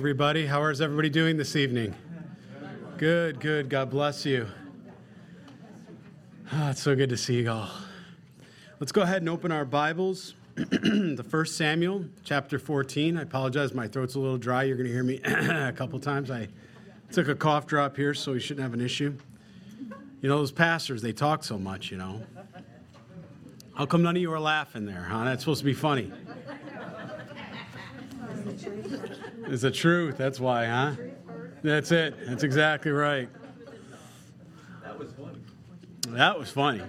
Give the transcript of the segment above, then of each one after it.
Everybody, how is everybody doing this evening? Good, good. God bless you. Ah, it's so good to see you all. Let's go ahead and open our Bibles. the first Samuel, chapter 14. I apologize, my throat's a little dry. You're going to hear me a couple times. I took a cough drop here, so we shouldn't have an issue. You know, those pastors, they talk so much, you know. How come none of you are laughing there, huh? That's supposed to be funny. It's the truth. That's why, huh? That's it. That's exactly right. That was funny. That was funny.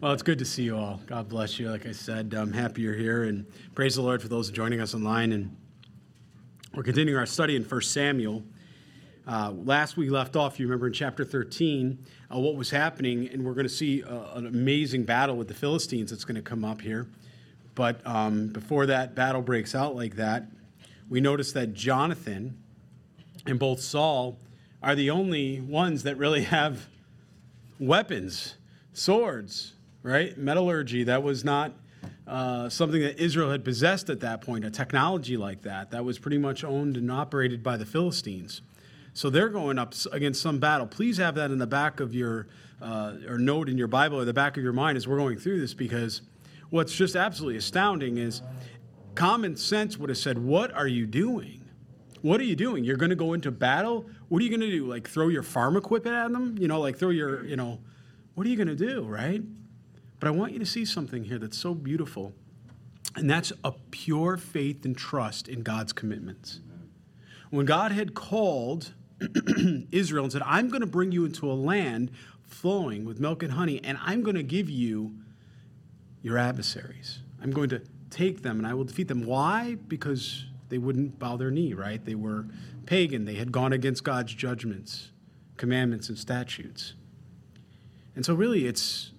Well, it's good to see you all. God bless you. Like I said, I'm happy you're here, and praise the Lord for those joining us online. And we're continuing our study in 1 Samuel. Uh, last we left off, you remember in chapter 13, uh, what was happening, and we're going to see uh, an amazing battle with the Philistines that's going to come up here. But um, before that battle breaks out like that, we notice that Jonathan and both Saul are the only ones that really have weapons, swords, right? Metallurgy, that was not uh, something that Israel had possessed at that point, a technology like that. That was pretty much owned and operated by the Philistines. So they're going up against some battle. Please have that in the back of your, uh, or note in your Bible or the back of your mind as we're going through this because what's just absolutely astounding is common sense would have said, What are you doing? What are you doing? You're going to go into battle? What are you going to do? Like throw your farm equipment at them? You know, like throw your, you know, what are you going to do, right? But I want you to see something here that's so beautiful. And that's a pure faith and trust in God's commitments. When God had called Israel and said, I'm going to bring you into a land flowing with milk and honey, and I'm going to give you your adversaries. I'm going to take them and I will defeat them. Why? Because they wouldn't bow their knee, right? They were pagan. They had gone against God's judgments, commandments, and statutes. And so, really, it's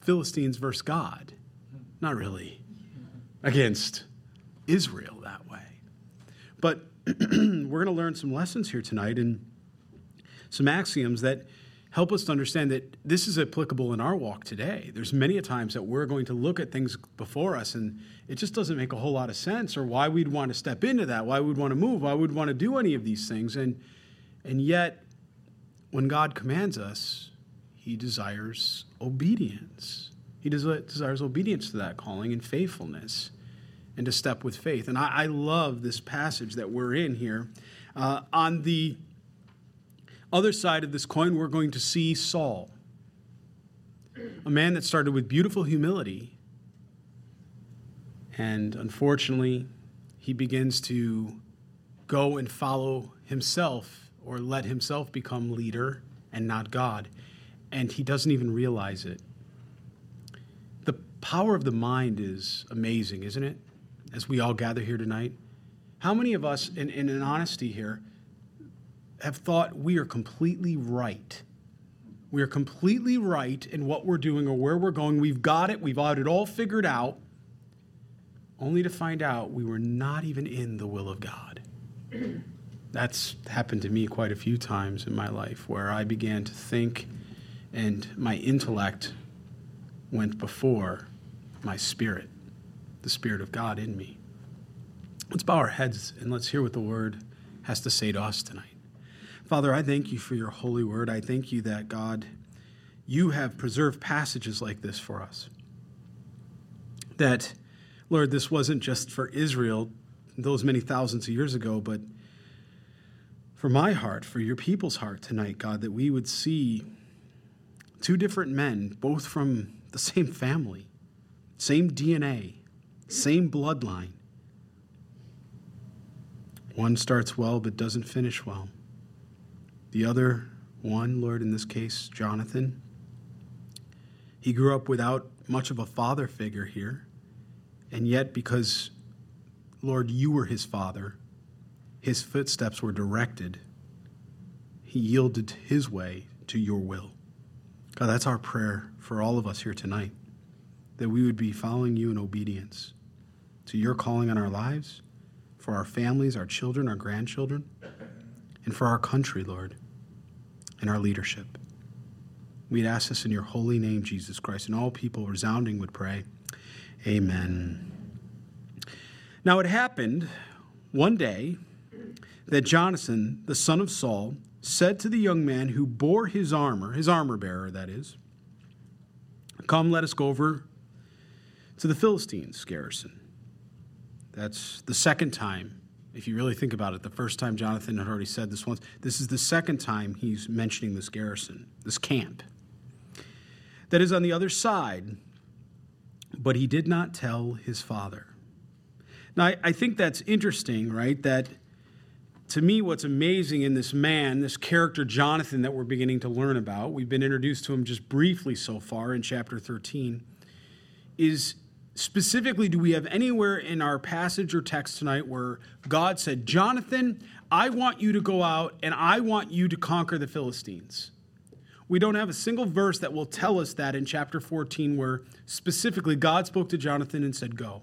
Philistines versus God. Not really against Israel that way. But we're going to learn some lessons here tonight and some axioms that help us to understand that this is applicable in our walk today. There's many a times that we're going to look at things before us and it just doesn't make a whole lot of sense or why we'd want to step into that, why we'd want to move, why we'd want to do any of these things. And and yet when God commands us, he desires obedience. He desires obedience to that calling and faithfulness and to step with faith. And I, I love this passage that we're in here. Uh, on the other side of this coin, we're going to see Saul, a man that started with beautiful humility. And unfortunately, he begins to go and follow himself or let himself become leader and not God. And he doesn't even realize it. The power of the mind is amazing, isn't it? As we all gather here tonight. How many of us, in, in honesty here, have thought we are completely right. We are completely right in what we're doing or where we're going. We've got it, we've got it all figured out, only to find out we were not even in the will of God. That's happened to me quite a few times in my life where I began to think and my intellect went before my spirit, the Spirit of God in me. Let's bow our heads and let's hear what the Word has to say to us tonight. Father, I thank you for your holy word. I thank you that, God, you have preserved passages like this for us. That, Lord, this wasn't just for Israel those many thousands of years ago, but for my heart, for your people's heart tonight, God, that we would see two different men, both from the same family, same DNA, same bloodline. One starts well but doesn't finish well. The other one, Lord, in this case, Jonathan, he grew up without much of a father figure here. And yet, because, Lord, you were his father, his footsteps were directed. He yielded his way to your will. God, that's our prayer for all of us here tonight that we would be following you in obedience to your calling on our lives, for our families, our children, our grandchildren and for our country, Lord, and our leadership. We'd ask this in your holy name, Jesus Christ, and all people resounding would pray, Amen. Now, it happened one day that Jonathan, the son of Saul, said to the young man who bore his armor, his armor bearer, that is, Come, let us go over to the Philistines' garrison. That's the second time, if you really think about it. The first time Jonathan had already said this once. This is the second time he's mentioning this garrison, this camp. That is on the other side, but he did not tell his father. Now, I, I think that's interesting, right? That to me, what's amazing in this man, this character Jonathan that we're beginning to learn about, we've been introduced to him just briefly so far in chapter 13, is specifically do we have anywhere in our passage or text tonight where God said, Jonathan, I want you to go out and I want you to conquer the Philistines? We don't have a single verse that will tell us that in chapter 14 where specifically God spoke to Jonathan and said, Go.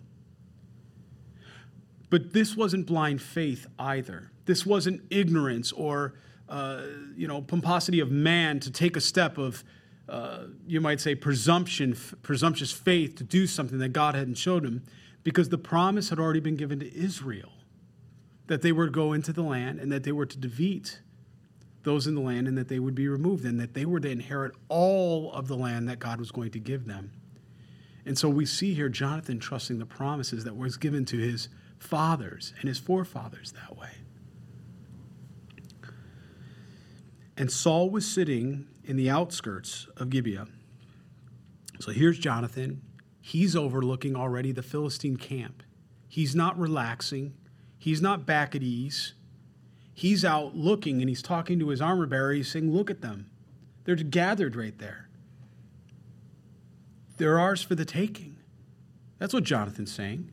But this wasn't blind faith either. This wasn't ignorance or, uh, you know, pomposity of man to take a step of, uh, you might say, presumption, presumptuous faith to do something that God hadn't showed him, because the promise had already been given to Israel that they were to go into the land and that they were to defeat those in the land and that they would be removed and that they were to inherit all of the land that God was going to give them. And so we see here Jonathan trusting the promises that was given to his fathers and his forefathers that way. And Saul was sitting in the outskirts of Gibeah. So here's Jonathan. He's overlooking already the Philistine camp. He's not relaxing, he's not back at ease. He's out looking and he's talking to his armor bearer. He's saying, Look at them. They're gathered right there. They're ours for the taking. That's what Jonathan's saying.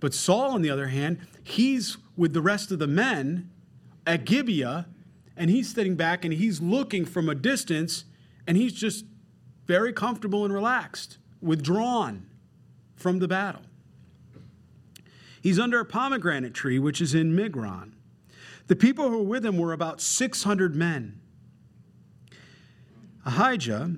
But Saul, on the other hand, he's with the rest of the men at Gibeah, and he's sitting back and he's looking from a distance, and he's just very comfortable and relaxed, withdrawn from the battle. He's under a pomegranate tree, which is in Migron. The people who were with him were about 600 men. Ahijah,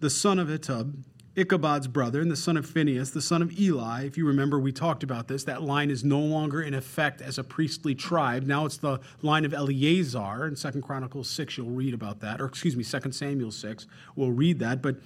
the son of Ahitub, Ichabod's brother and the son of Phinehas, the son of Eli. If you remember, we talked about this. That line is no longer in effect as a priestly tribe. Now it's the line of Eleazar. In Second Chronicles 6, you'll read about that. Or, excuse me, Second Samuel 6, we'll read that. But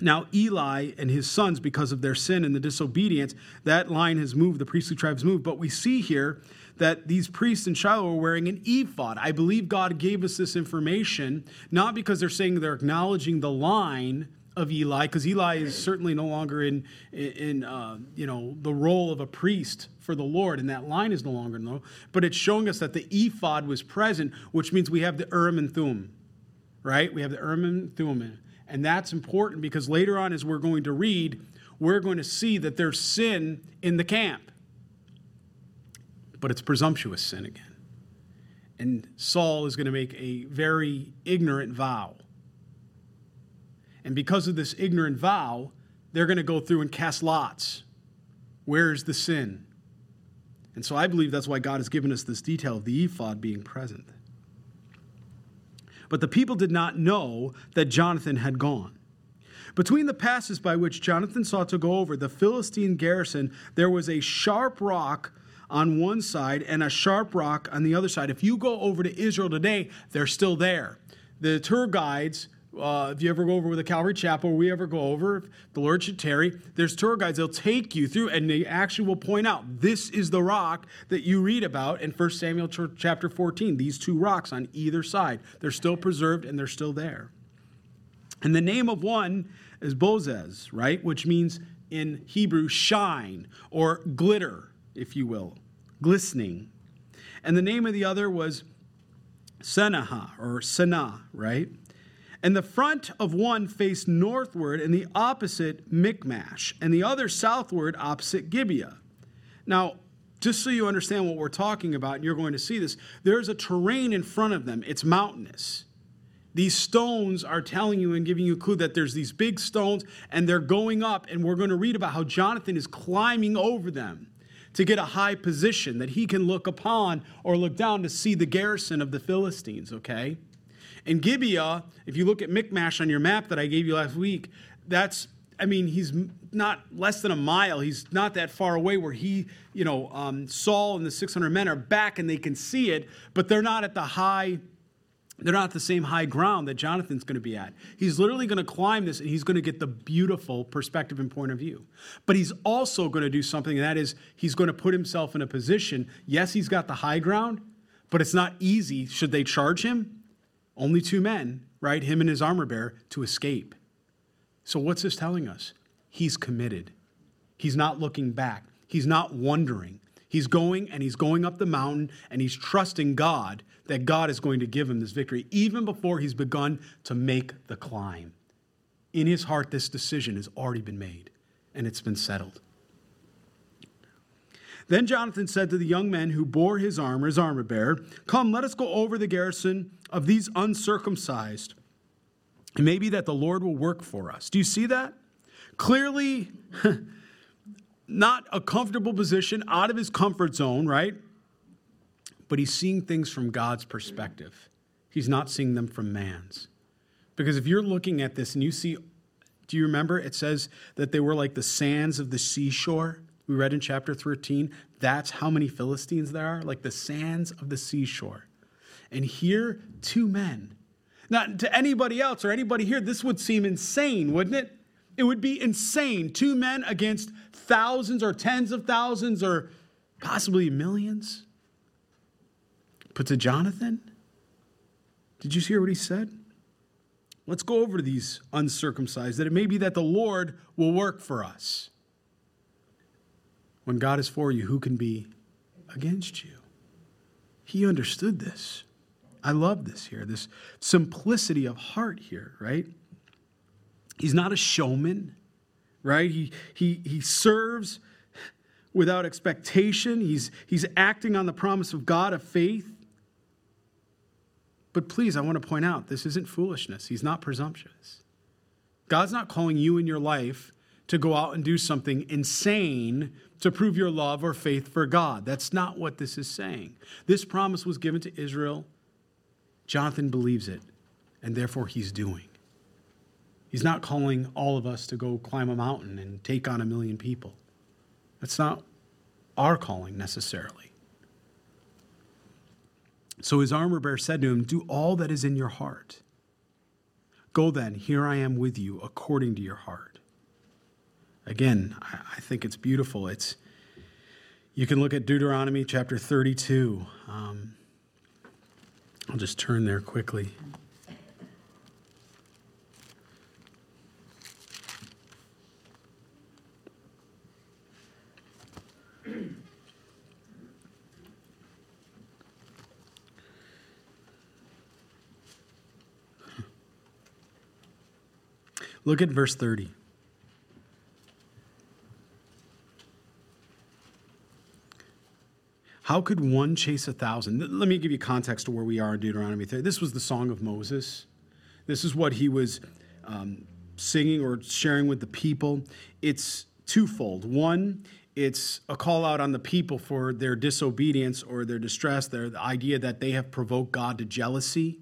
now, Eli and his sons, because of their sin and the disobedience, that line has moved, the priestly tribes moved. But we see here that these priests in Shiloh were wearing an ephod. I believe God gave us this information, not because they're saying they're acknowledging the line of Eli, because Eli is certainly no longer in, in uh, you know, the role of a priest for the Lord, and that line is no longer no. But it's showing us that the ephod was present, which means we have the Urim and Thummim, right? We have the Urim and Thummim, and that's important because later on, as we're going to read, we're going to see that there's sin in the camp, but it's presumptuous sin again. And Saul is going to make a very ignorant vow and because of this ignorant vow, they're going to go through and cast lots. Where's the sin? And so I believe that's why God has given us this detail of the ephod being present. But the people did not know that Jonathan had gone. Between the passes by which Jonathan sought to go over the Philistine garrison, there was a sharp rock on one side and a sharp rock on the other side. If you go over to Israel today, they're still there. The tour guides uh, if you ever go over with a Calvary Chapel, we ever go over, the Lord should tarry, there's tour guides. They'll take you through, and they actually will point out this is the rock that you read about in 1 Samuel chapter 14. These two rocks on either side. They're still preserved and they're still there. And the name of one is Bozez, right? Which means in Hebrew, shine or glitter, if you will, glistening. And the name of the other was Senaha or Senah, right? And the front of one faced northward and the opposite Michmash, and the other southward opposite Gibeah. Now, just so you understand what we're talking about, and you're going to see this, there's a terrain in front of them. It's mountainous. These stones are telling you and giving you a clue that there's these big stones and they're going up, and we're going to read about how Jonathan is climbing over them to get a high position that he can look upon or look down to see the garrison of the Philistines, okay? In Gibeah, if you look at Michmash on your map that I gave you last week, that's I mean, he's not less than a mile. He's not that far away where he, you know, um, Saul and the 600 men are back and they can see it, but they're not at the high, they're not at the same high ground that Jonathan's going to be at. He's literally going to climb this and he's going to get the beautiful perspective and point of view. But he's also going to do something, and that is he's going to put himself in a position. Yes, he's got the high ground, but it's not easy, should they charge him, only two men, right, him and his armor bearer, to escape. So, what's this telling us? He's committed. He's not looking back. He's not wondering. He's going and he's going up the mountain and he's trusting God that God is going to give him this victory, even before he's begun to make the climb. In his heart, this decision has already been made and it's been settled. Then Jonathan said to the young men who bore his armor, his armor bearer, Come, let us go over the garrison of these uncircumcised it may be that the Lord will work for us. Do you see that? Clearly, not a comfortable position, out of his comfort zone, right? But he's seeing things from God's perspective. He's not seeing them from man's. Because if you're looking at this and you see, do you remember it says that they were like the sands of the seashore? We read in chapter 13. That's how many Philistines there are, like the sands of the seashore. And here, two men not to anybody else or anybody here, this would seem insane, wouldn't it? It would be insane. Two men against thousands or tens of thousands or possibly millions. But to Jonathan, did you hear what he said? Let's go over to these uncircumcised, that it may be that the Lord will work for us. When God is for you, who can be against you? He understood this. I love this here, this simplicity of heart here, right? He's not a showman, right? He, he, he serves without expectation. He's, he's acting on the promise of God of faith. But please, I want to point out this isn't foolishness. He's not presumptuous. God's not calling you in your life to go out and do something insane to prove your love or faith for God. That's not what this is saying. This promise was given to Israel Jonathan believes it, and therefore he's doing. He's not calling all of us to go climb a mountain and take on a million people. That's not our calling necessarily. So his armor bearer said to him, Do all that is in your heart. Go then, here I am with you, according to your heart. Again, I think it's beautiful. It's you can look at Deuteronomy chapter 32. Um, I'll just turn there quickly. Look at verse 30. How could one chase a thousand? Let me give you context to where we are in Deuteronomy 30. This was the song of Moses. This is what he was um, singing or sharing with the people. It's twofold. One, it's a call out on the people for their disobedience or their distress, their the idea that they have provoked God to jealousy.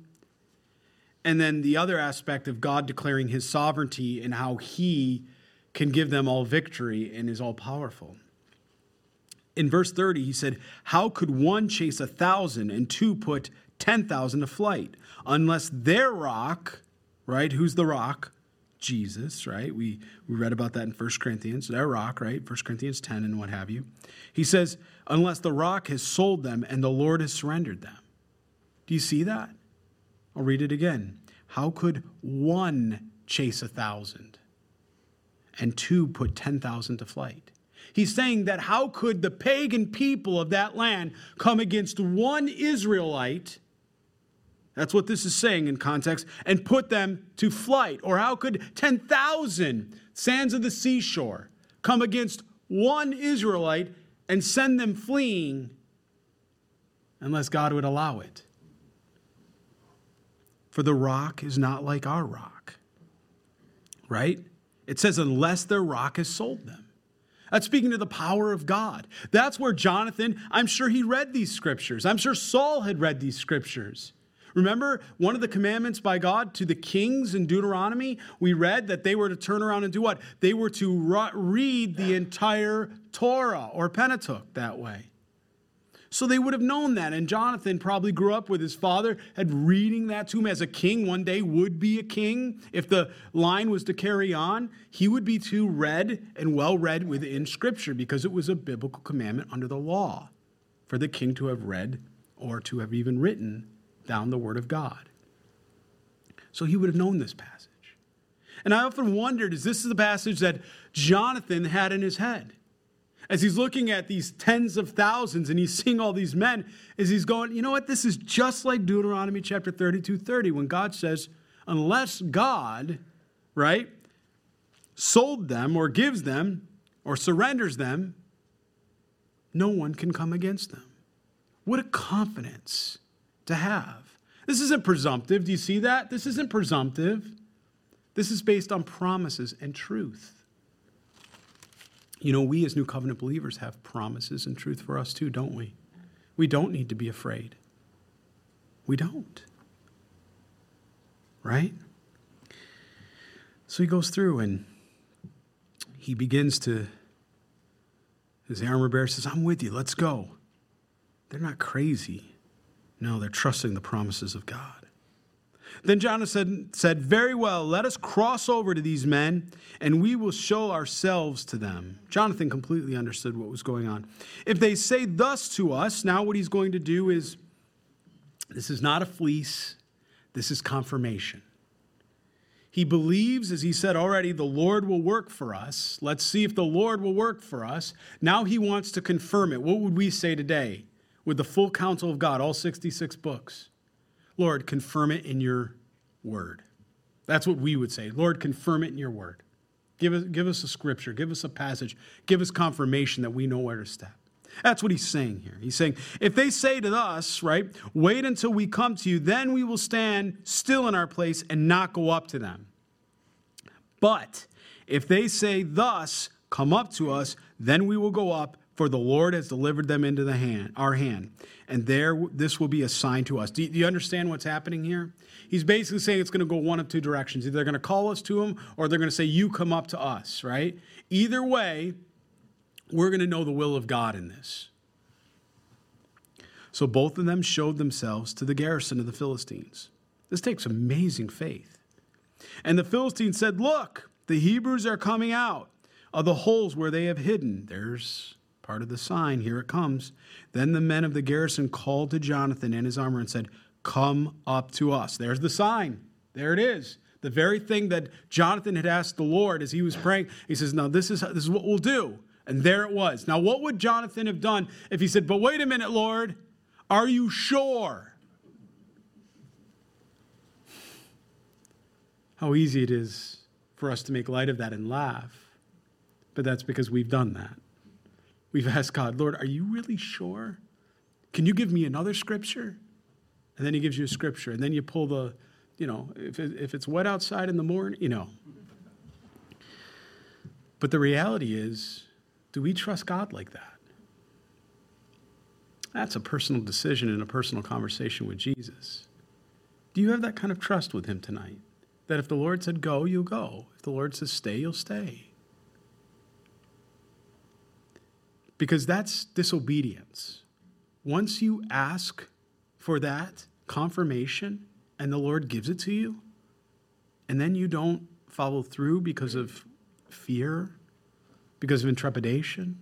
And then the other aspect of God declaring his sovereignty and how he can give them all victory and is all powerful in verse 30, he said, How could one chase a thousand and two put 10,000 to flight? Unless their rock, right? Who's the rock? Jesus, right? We, we read about that in 1 Corinthians, their rock, right? 1 Corinthians 10 and what have you. He says, Unless the rock has sold them and the Lord has surrendered them. Do you see that? I'll read it again. How could one chase a thousand and two put 10,000 to flight? He's saying that how could the pagan people of that land come against one Israelite? That's what this is saying in context, and put them to flight. Or how could 10,000 sands of the seashore come against one Israelite and send them fleeing unless God would allow it? For the rock is not like our rock, right? It says, unless their rock has sold them. That's speaking to the power of God. That's where Jonathan, I'm sure he read these scriptures. I'm sure Saul had read these scriptures. Remember one of the commandments by God to the kings in Deuteronomy? We read that they were to turn around and do what? They were to read the entire Torah or Pentateuch that way. So they would have known that. And Jonathan probably grew up with his father, had reading that to him as a king one day would be a king. If the line was to carry on, he would be too read and well read within Scripture because it was a biblical commandment under the law for the king to have read or to have even written down the Word of God. So he would have known this passage. And I often wondered is this the passage that Jonathan had in his head? As he's looking at these tens of thousands and he's seeing all these men, is he's going, you know what? This is just like Deuteronomy chapter 32 30, when God says, unless God, right, sold them or gives them or surrenders them, no one can come against them. What a confidence to have. This isn't presumptive. Do you see that? This isn't presumptive. This is based on promises and truth. You know, we as New Covenant believers have promises and truth for us too, don't we? We don't need to be afraid. We don't. Right? So he goes through and he begins to, his armor bearer says, I'm with you, let's go. They're not crazy. No, they're trusting the promises of God. Then Jonathan said, Very well, let us cross over to these men, and we will show ourselves to them. Jonathan completely understood what was going on. If they say thus to us, now what he's going to do is this is not a fleece, this is confirmation. He believes, as he said already, the Lord will work for us. Let's see if the Lord will work for us. Now he wants to confirm it. What would we say today? with the full counsel of God, all 66 books. Lord, confirm it in your word. That's what we would say. Lord, confirm it in your word. Give us, give us a scripture, give us a passage, give us confirmation that we know where to step. That's what he's saying here. He's saying, if they say to us, right, wait until we come to you, then we will stand still in our place and not go up to them. But if they say thus, come up to us, then we will go up for the Lord has delivered them into the hand, our hand, and there this will be a sign to us. Do you, understand what's happening here? He's basically saying it's going to go one of two directions. Either they're going to call us to him, or they're going to say, "You come up to us." Right? Either way, we're going to know the will of God in this. So both of them showed themselves to the garrison of the Philistines. This takes amazing faith. And the Philistines said, Look, the Hebrews are coming out of the holes where they have hidden. There's part of the sign. Here it comes. Then the men of the garrison called to Jonathan and his armor and said, Come up to us. There's the sign. There it is. The very thing that Jonathan had asked the Lord as he was praying. He says, Now, this is, this is what we'll do. And there it was. Now, what would Jonathan have done if he said, But wait a minute, Lord, are you sure? How easy it is for us to make light of that and laugh. But that's because we've done that. We've asked God, Lord, are you really sure? Can you give me another scripture? And then he gives you a scripture. And then you pull the, you know, if, it, if it's wet outside in the morning, you know. But the reality is, do we trust God like that? That's a personal decision and a personal conversation with Jesus. Do you have that kind of trust with him tonight? That if the Lord said go, you'll go. If the Lord says stay, you'll stay. Because that's disobedience. Once you ask for that confirmation and the Lord gives it to you, and then you don't follow through because of fear, because of intrepidation,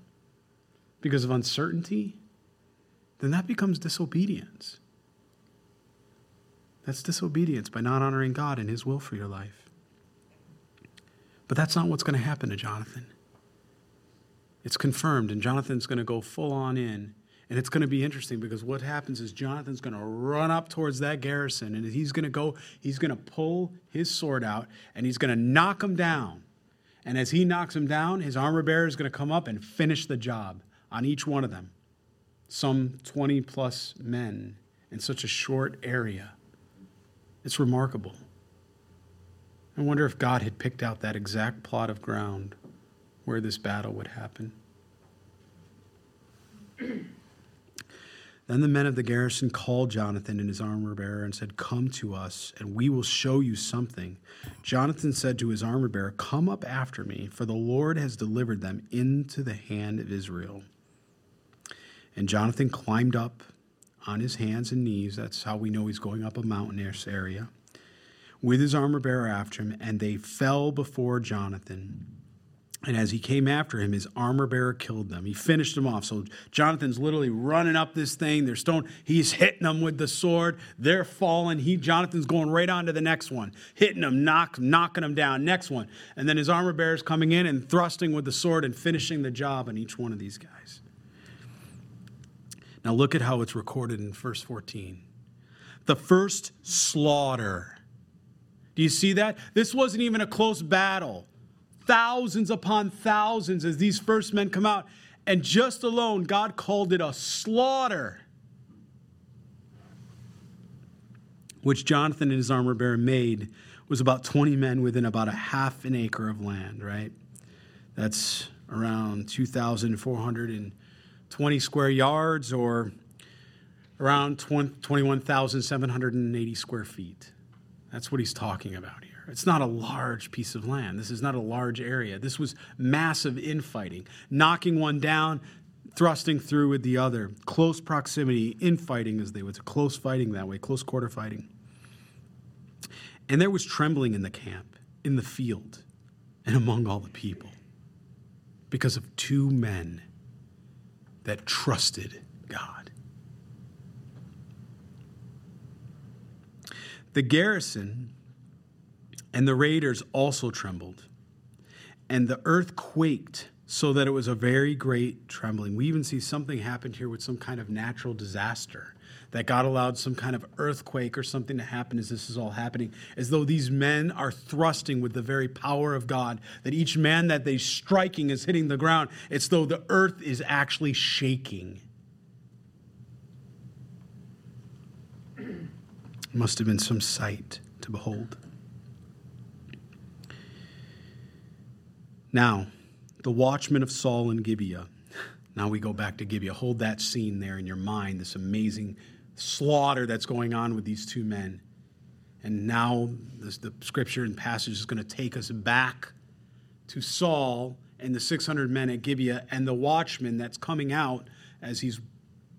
because of uncertainty, then that becomes disobedience. That's disobedience by not honoring God and His will for your life. But that's not what's going to happen to Jonathan. It's confirmed, and Jonathan's going to go full on in. And it's going to be interesting because what happens is Jonathan's going to run up towards that garrison, and he's going to go, he's going to pull his sword out, and he's going to knock him down. And as he knocks him down, his armor bearer is going to come up and finish the job on each one of them. Some 20 plus men in such a short area. It's remarkable. I wonder if God had picked out that exact plot of ground where this battle would happen. Then the men of the garrison called Jonathan and his armor bearer and said, Come to us, and we will show you something. Jonathan said to his armor bearer, Come up after me, for the Lord has delivered them into the hand of Israel. And Jonathan climbed up on his hands and knees. That's how we know he's going up a mountainous area. With his armor bearer after him, and they fell before Jonathan. And as he came after him, his armor bearer killed them. He finished them off. So Jonathan's literally running up this thing. They're stone. He's hitting them with the sword. They're falling. He Jonathan's going right on to the next one, hitting them, knock, knocking them down. Next one, and then his armor bearer's coming in and thrusting with the sword and finishing the job on each one of these guys. Now look at how it's recorded in verse 14. The first slaughter. Do you see that? This wasn't even a close battle thousands upon thousands as these first men come out. And just alone, God called it a slaughter, which Jonathan and his armor bearer made was about 20 men within about a half an acre of land, right? That's around 2,420 square yards or around 21,780 square feet. That's what he's talking about. It's not a large piece of land. This is not a large area. This was massive infighting, knocking one down, thrusting through with the other. Close proximity, infighting, as they would say, close fighting that way, close quarter fighting. And there was trembling in the camp, in the field, and among all the people because of two men that trusted God. The garrison and the raiders also trembled, and the earth quaked so that it was a very great trembling. We even see something happened here with some kind of natural disaster. That God allowed some kind of earthquake or something to happen as this is all happening, as though these men are thrusting with the very power of God, that each man that they're striking is hitting the ground. It's though the earth is actually shaking. Must have been some sight to behold. Now, the watchmen of Saul and Gibeah. Now we go back to Gibeah. Hold that scene there in your mind, this amazing slaughter that's going on with these two men. And now this, the scripture and passage is going to take us back to Saul and the 600 men at Gibeah and the watchman that's coming out as he's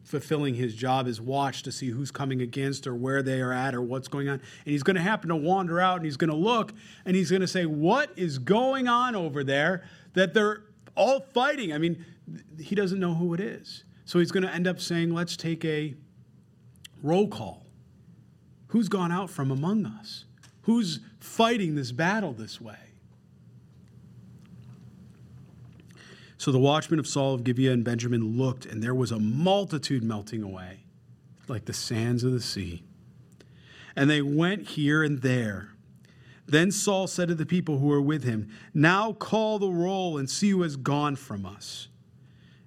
fulfilling his job is watch to see who's coming against or where they are at or what's going on. And he's going to happen to wander out and he's going to look and he's going to say, What is going on over there that they're all fighting? I mean, he doesn't know who it is. So he's going to end up saying, Let's take a roll call. Who's gone out from among us? Who's fighting this battle this way? So the watchmen of Saul of Gibeah and Benjamin looked, and there was a multitude melting away, like the sands of the sea. And they went here and there. Then Saul said to the people who were with him, Now call the roll and see who has gone from us.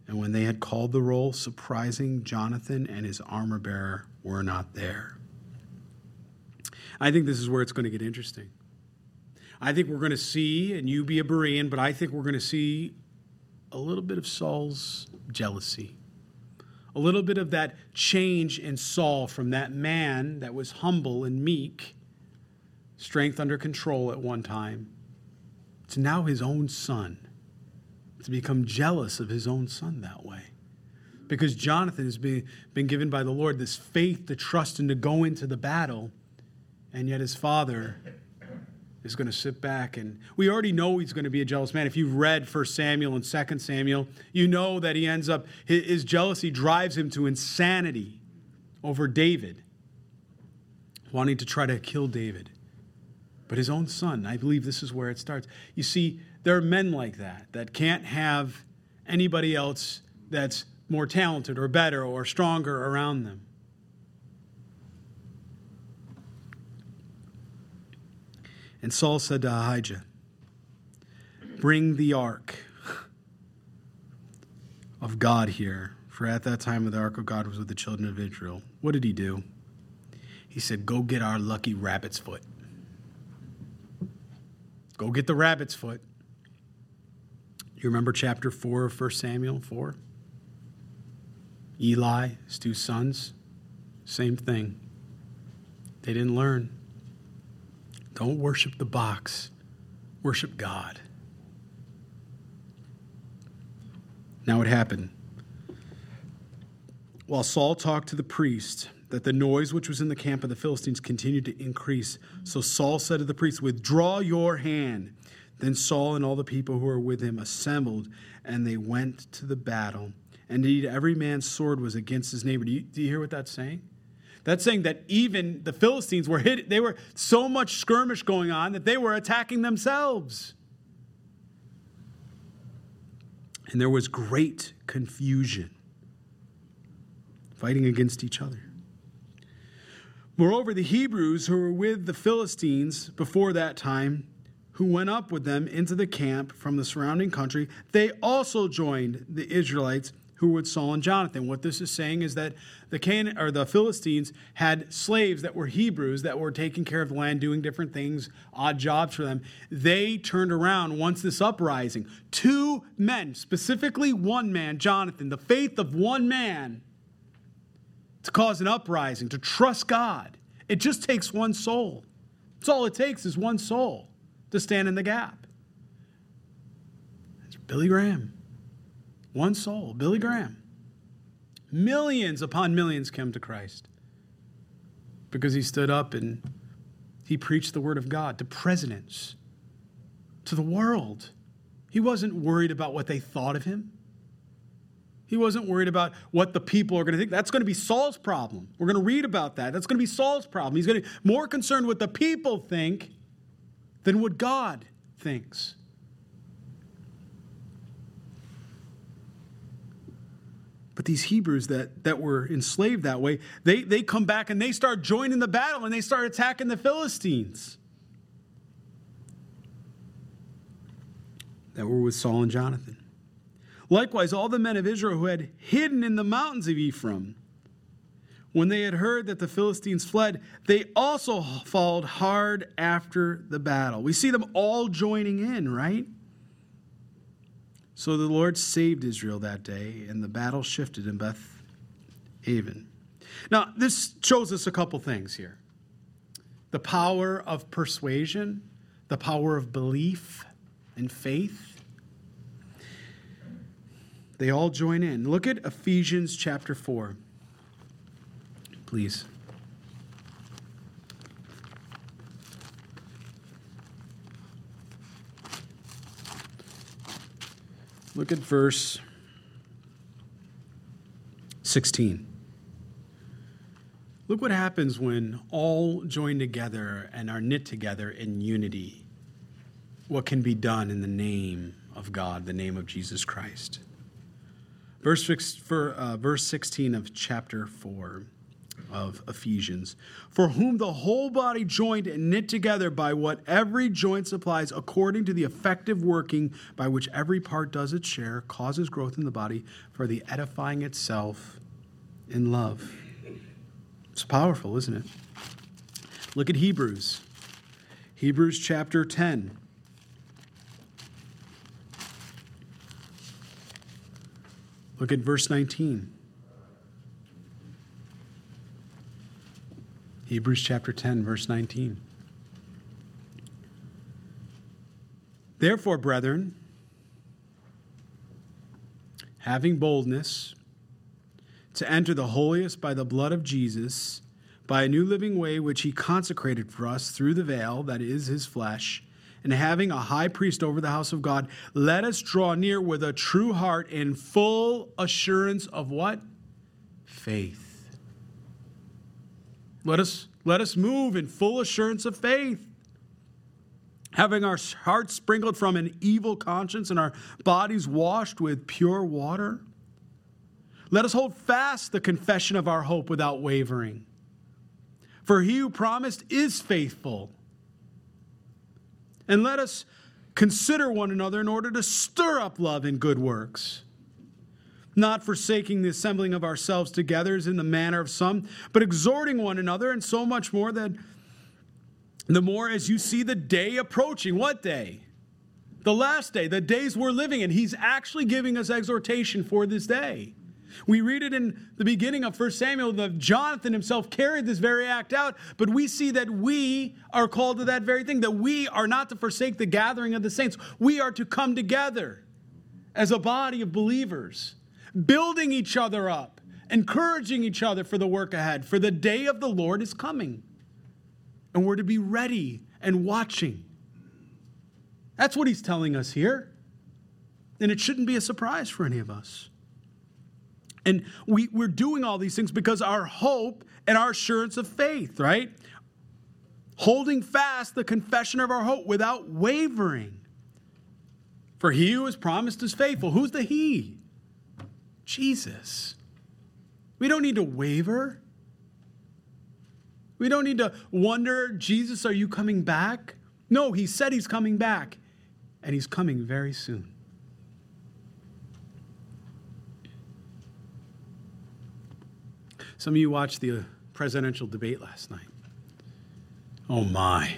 And when they had called the roll, surprising, Jonathan and his armor bearer were not there. I think this is where it's going to get interesting. I think we're going to see, and you be a Berean, but I think we're going to see a little bit of Saul's jealousy, a little bit of that change in Saul from that man that was humble and meek, strength under control at one time, to now his own son, to become jealous of his own son that way. Because Jonathan has been, been given by the Lord this faith to trust and to go into the battle, and yet his father is going to sit back and we already know he's going to be a jealous man. If you've read 1 samuel and 2 samuel you know that he ends up his jealousy drives him to insanity over david wanting to try to kill david. But his own son i believe this is where it starts. You see there are men like that that can't have anybody else that's more talented or better or stronger around them And Saul said to Ahijah, Bring the ark of God here. For at that time, the ark of God was with the children of Israel. What did he do? He said, Go get our lucky rabbit's foot. Go get the rabbit's foot. You remember chapter 4 of 1 Samuel 4? Eli, his two sons, same thing. They didn't learn. Don't worship the box, worship God. Now it happened. While Saul talked to the priest, that the noise which was in the camp of the Philistines continued to increase. So Saul said to the priest, Withdraw your hand. Then Saul and all the people who were with him assembled, and they went to the battle. And indeed, every man's sword was against his neighbor. Do you, do you hear what that's saying? That's saying that even the Philistines were hit, they were so much skirmish going on that they were attacking themselves. And there was great confusion, fighting against each other. Moreover, the Hebrews who were with the Philistines before that time, who went up with them into the camp from the surrounding country, they also joined the Israelites who were with Saul and Jonathan. What this is saying is that the Can or the Philistines had slaves that were Hebrews that were taking care of the land, doing different things, odd jobs for them. They turned around once this uprising. Two men, specifically one man, Jonathan, the faith of one man, to cause an uprising, to trust God. It just takes one soul. That's all it takes is one soul to stand in the gap. It's Billy Graham. One soul, Billy Graham. Millions upon millions came to Christ because he stood up and he preached the word of God to presidents, to the world. He wasn't worried about what they thought of him. He wasn't worried about what the people are going to think. That's going to be Saul's problem. We're going to read about that. That's going to be Saul's problem. He's going to be more concerned what the people think than what God thinks. But these Hebrews that, that were enslaved that way, they, they come back and they start joining the battle and they start attacking the Philistines that were with Saul and Jonathan. Likewise, all the men of Israel who had hidden in the mountains of Ephraim, when they had heard that the Philistines fled, they also followed hard after the battle. We see them all joining in, right? So the Lord saved Israel that day, and the battle shifted in Beth Aven. Now, this shows us a couple things here the power of persuasion, the power of belief and faith. They all join in. Look at Ephesians chapter 4 please. Look at verse 16. Look what happens when all join together and are knit together in unity. What can be done in the name of God, the name of Jesus Christ. Verse, for, uh, verse 16 of chapter 4 of Ephesians, for whom the whole body joined and knit together by what every joint supplies, according to the effective working by which every part does its share, causes growth in the body for the edifying itself in love. It's powerful, isn't it? Look at Hebrews. Hebrews chapter 10. Look at verse 19. Hebrews chapter 10, verse 19. Therefore, brethren, having boldness to enter the holiest by the blood of Jesus, by a new living way which he consecrated for us through the veil, that is his flesh, and having a high priest over the house of God, let us draw near with a true heart in full assurance of what? Faith let us, let us move in full assurance of faith, having our hearts sprinkled from an evil conscience and our bodies washed with pure water. Let us hold fast the confession of our hope without wavering. For he who promised is faithful. And let us consider one another in order to stir up love and good works not forsaking the assembling of ourselves together as in the manner of some, but exhorting one another, and so much more that the more as you see the day approaching. What day? The last day, the days we're living in. He's actually giving us exhortation for this day. We read it in the beginning of 1 Samuel that Jonathan himself carried this very act out, but we see that we are called to that very thing, that we are not to forsake the gathering of the saints. We are to come together as a body of believers, building each other up, encouraging each other for the work ahead, for the day of the Lord is coming. And we're to be ready and watching. That's what he's telling us here. And it shouldn't be a surprise for any of us. And we, we're doing all these things because our hope and our assurance of faith, right? Holding fast the confession of our hope without wavering. For he who has promised is faithful. Who's the he? Jesus. We don't need to waver. We don't need to wonder, Jesus, are you coming back? No, he said he's coming back, and he's coming very soon. Some of you watched the uh, presidential debate last night. Oh my.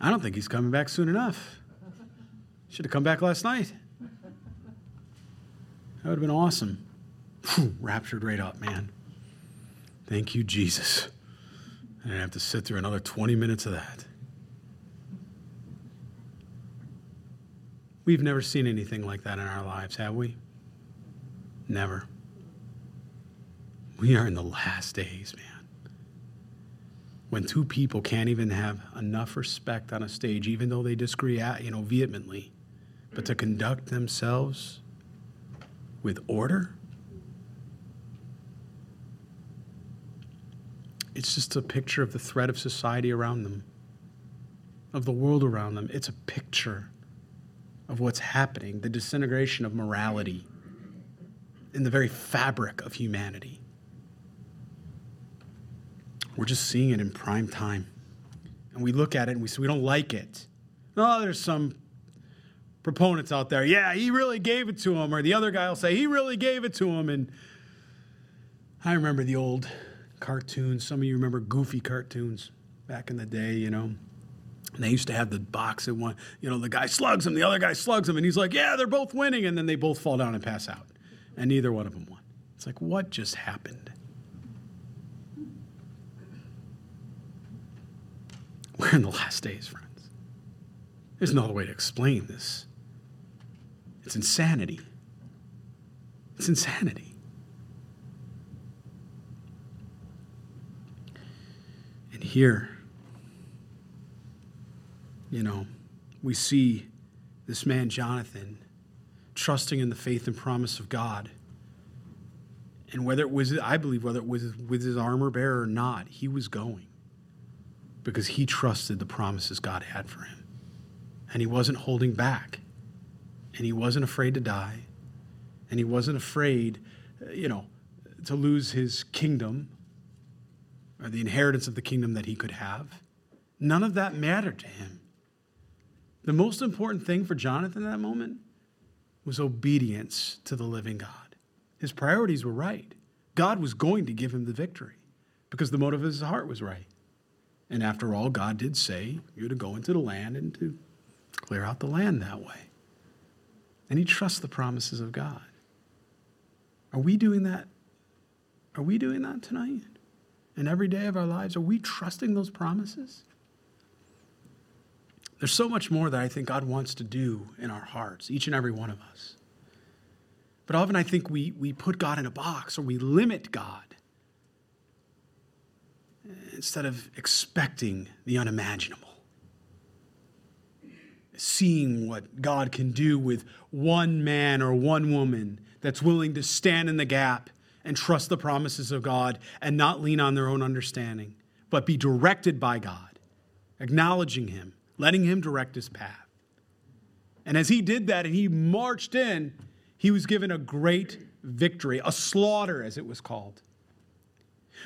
I don't think he's coming back soon enough. Should have come back last night. That would have been awesome. Whew, raptured right up, man. Thank you, Jesus. I didn't have to sit through another 20 minutes of that. We've never seen anything like that in our lives, have we? Never. We are in the last days, man. When two people can't even have enough respect on a stage, even though they disagree, you know, vehemently, but to conduct themselves with order. It's just a picture of the threat of society around them, of the world around them. It's a picture of what's happening, the disintegration of morality in the very fabric of humanity. We're just seeing it in prime time. And we look at it and we say, we don't like it. Oh, there's some proponents out there. Yeah, he really gave it to him. Or the other guy will say, he really gave it to him. And I remember the old cartoons. Some of you remember goofy cartoons back in the day, you know. And they used to have the box and one, you know, the guy slugs him, the other guy slugs him, and he's like, yeah, they're both winning. And then they both fall down and pass out. And neither one of them won. It's like, what just happened? We're in the last days, friends. There's no other way to explain this. It's insanity. It's insanity. And here, you know, we see this man, Jonathan, trusting in the faith and promise of God. And whether it was, I believe, whether it was with his armor bearer or not, he was going because he trusted the promises God had for him. And he wasn't holding back. And he wasn't afraid to die. And he wasn't afraid, uh, you know, to lose his kingdom or the inheritance of the kingdom that he could have. None of that mattered to him. The most important thing for Jonathan in that moment was obedience to the living God. His priorities were right. God was going to give him the victory because the motive of his heart was right. And after all, God did say you're to go into the land and to clear out the land that way. And he trusts the promises of God. Are we doing that? Are we doing that tonight? And every day of our lives, are we trusting those promises? There's so much more that I think God wants to do in our hearts, each and every one of us. But often I think we, we put God in a box or we limit God instead of expecting the unimaginable. Seeing what God can do with one man or one woman that's willing to stand in the gap and trust the promises of God and not lean on their own understanding, but be directed by God, acknowledging Him, letting Him direct His path. And as he did that and he marched in, he was given a great victory, a slaughter, as it was called.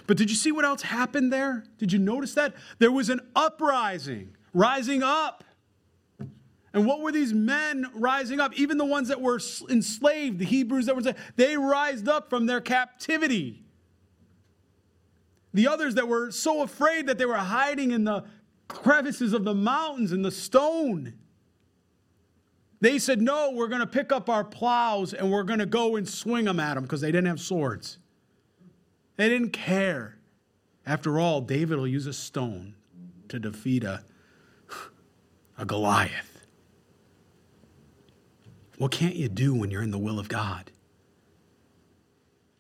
But did you see what else happened there? Did you notice that? There was an uprising, rising up. And what were these men rising up? Even the ones that were enslaved, the Hebrews that were enslaved, they rised up from their captivity. The others that were so afraid that they were hiding in the crevices of the mountains and the stone. They said, No, we're going to pick up our plows and we're going to go and swing them at them because they didn't have swords. They didn't care. After all, David will use a stone to defeat a, a Goliath. What can't you do when you're in the will of God?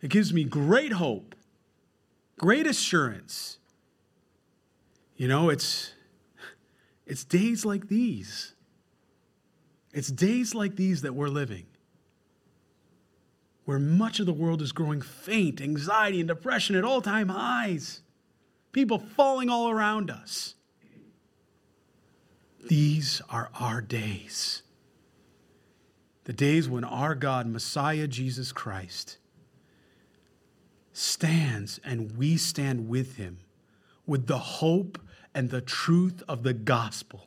It gives me great hope, great assurance. You know, it's, it's days like these. It's days like these that we're living, where much of the world is growing faint, anxiety and depression at all time highs, people falling all around us. These are our days. The days when our God, Messiah Jesus Christ, stands and we stand with him with the hope and the truth of the gospel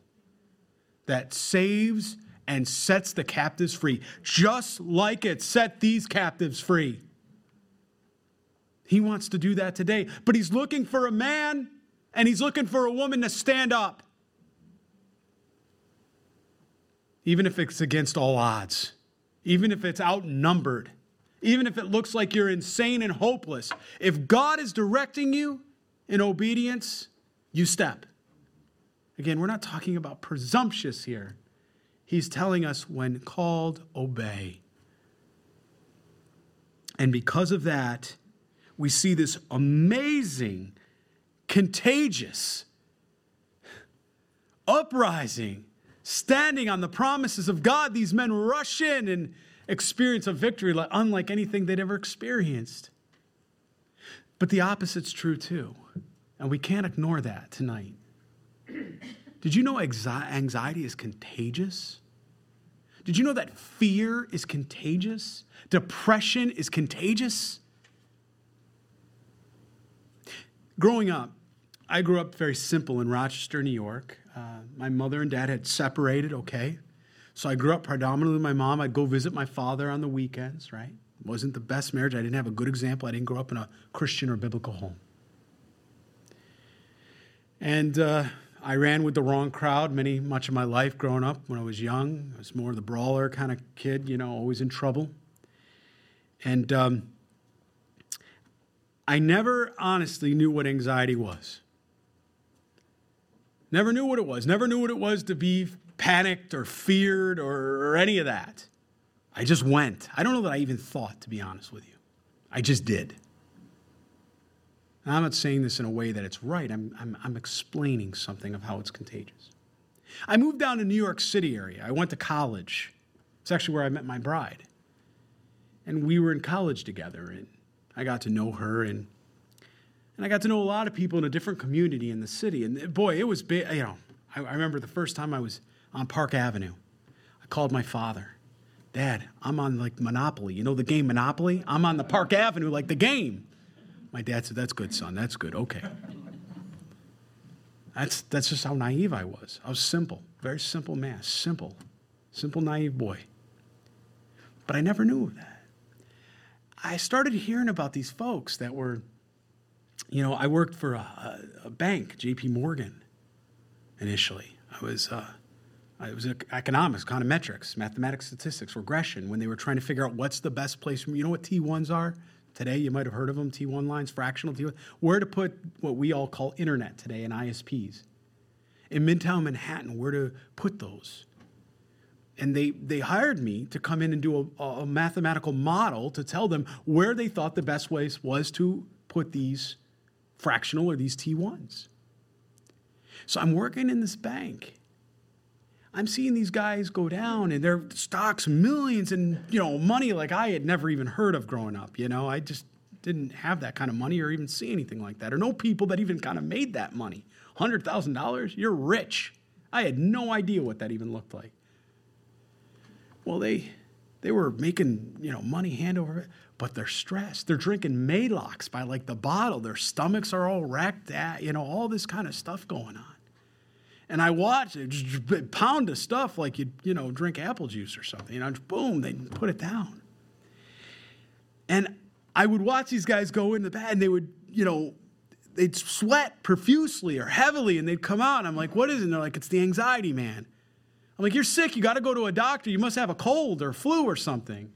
that saves and sets the captives free, just like it set these captives free. He wants to do that today, but he's looking for a man and he's looking for a woman to stand up. Even if it's against all odds, even if it's outnumbered, even if it looks like you're insane and hopeless, if God is directing you in obedience, you step. Again, we're not talking about presumptuous here. He's telling us when called, obey. And because of that, we see this amazing, contagious uprising, standing on the promises of God. These men rush in and experience a victory unlike anything they'd ever experienced. But the opposite's true too. And we can't ignore that tonight. Did you know anxiety is contagious? Did you know that fear is contagious? Depression is contagious? Growing up, I grew up very simple in Rochester, New York. Uh, my mother and dad had separated, okay? So I grew up predominantly with my mom. I'd go visit my father on the weekends, right? Wasn't the best marriage. I didn't have a good example. I didn't grow up in a Christian or biblical home. And uh, I ran with the wrong crowd many much of my life growing up when I was young. I was more the brawler kind of kid, you know, always in trouble. And um, I never honestly knew what anxiety was. Never knew what it was. Never knew what it was to be panicked or feared or, or any of that. I just went. I don't know that I even thought, to be honest with you. I just did. And I'm not saying this in a way that it's right. I'm, I'm, I'm explaining something of how it's contagious. I moved down to New York City area. I went to college. It's actually where I met my bride. And we were in college together, and I got to know her, and, and I got to know a lot of people in a different community in the city. And uh, boy, it was big. You know, I, I remember the first time I was on Park Avenue. I called my father. Dad, I'm on like Monopoly. You know the game Monopoly? I'm on the Park Avenue like the game. My dad said, That's good, son. That's good. Okay. That's, that's just how naive I was. I was simple, very simple man, simple, simple, naive boy. But I never knew of that. I started hearing about these folks that were, you know, I worked for a, a bank, JP Morgan, initially. I was, uh, I was economics, econometrics, mathematics, statistics, regression, when they were trying to figure out what's the best place. You know what T1s are? Today, you might have heard of them, T1 lines, fractional T1, where to put what we all call internet today and ISPs. In Midtown Manhattan, where to put those. And they, they hired me to come in and do a, a mathematical model to tell them where they thought the best place was to put these fractional or these T1s. So I'm working in this bank. I'm seeing these guys go down and their stocks millions and you know money like I had never even heard of growing up. You know, I just didn't have that kind of money or even see anything like that or know people that even kind of made that money. Hundred thousand dollars, you're rich. I had no idea what that even looked like. Well, they they were making you know money hand over, but they're stressed. They're drinking Maalox by like the bottle. Their stomachs are all wrecked. At, you know all this kind of stuff going on. And I watch it, just pound of stuff like you you know drink apple juice or something. You know, boom, they put it down. And I would watch these guys go in the bed, and they would you know they'd sweat profusely or heavily, and they'd come out, and I'm like, what is it? And they're like, it's the anxiety, man. I'm like, you're sick. You got to go to a doctor. You must have a cold or flu or something.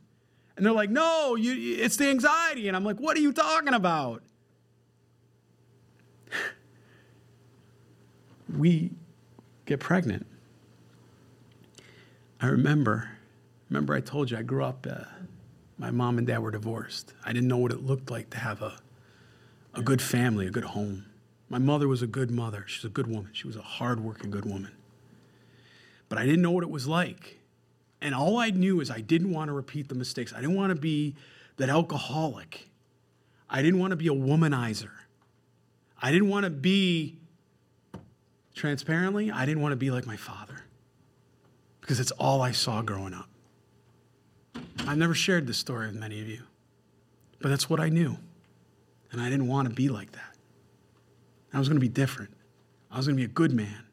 And they're like, no, you, it's the anxiety. And I'm like, what are you talking about? we get pregnant. I remember, remember I told you I grew up, uh, my mom and dad were divorced. I didn't know what it looked like to have a, a good family, a good home. My mother was a good mother. She's a good woman. She was a hardworking, good woman. But I didn't know what it was like. And all I knew is I didn't want to repeat the mistakes. I didn't want to be that alcoholic. I didn't want to be a womanizer. I didn't want to be, transparently, I didn't want to be like my father because it's all I saw growing up. I've never shared this story with many of you, but that's what I knew. And I didn't want to be like that. I was going to be different. I was going to be a good man.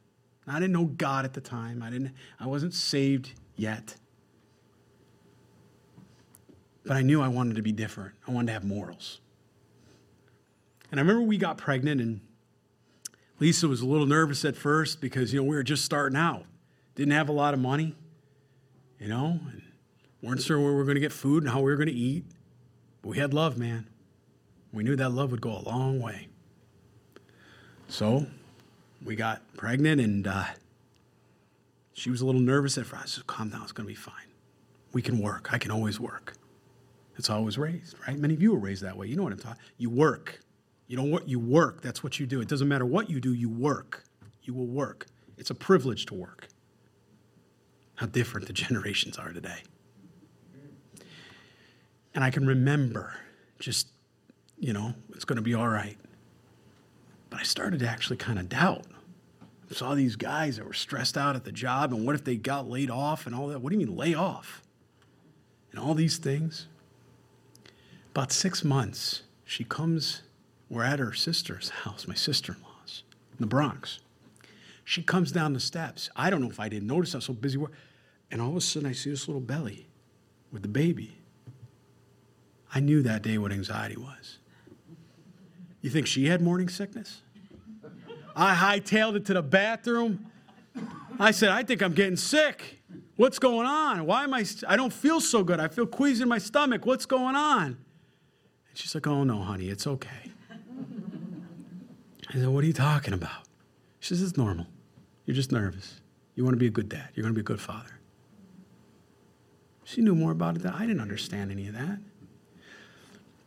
I didn't know God at the time. I didn't I wasn't saved yet. But I knew I wanted to be different. I wanted to have morals. And I remember we got pregnant and Lisa was a little nervous at first because you know we were just starting out. Didn't have a lot of money, you know, and weren't sure where we were going to get food and how we were going to eat. But we had love, man. We knew that love would go a long way. So we got pregnant, and uh, she was a little nervous at first. I said, Calm down, it's going to be fine. We can work. I can always work. That's how I was raised, right? Many of you were raised that way. You know what I'm talking You work. You don't work, you work. That's what you do. It doesn't matter what you do, you work. You will work. It's a privilege to work. How different the generations are today. And I can remember just, you know, it's going to be all right. But I started to actually kind of doubt. Saw these guys that were stressed out at the job, and what if they got laid off and all that? What do you mean, lay off? And all these things. About six months, she comes, we're at her sister's house, my sister in law's, in the Bronx. She comes down the steps. I don't know if I didn't notice, I was so busy. And all of a sudden, I see this little belly with the baby. I knew that day what anxiety was. You think she had morning sickness? I hightailed it to the bathroom. I said, I think I'm getting sick. What's going on? Why am I? I don't feel so good. I feel queasy in my stomach. What's going on? And she's like, Oh no, honey, it's okay. I said, What are you talking about? She says, It's normal. You're just nervous. You want to be a good dad. You're going to be a good father. She knew more about it than I didn't understand any of that.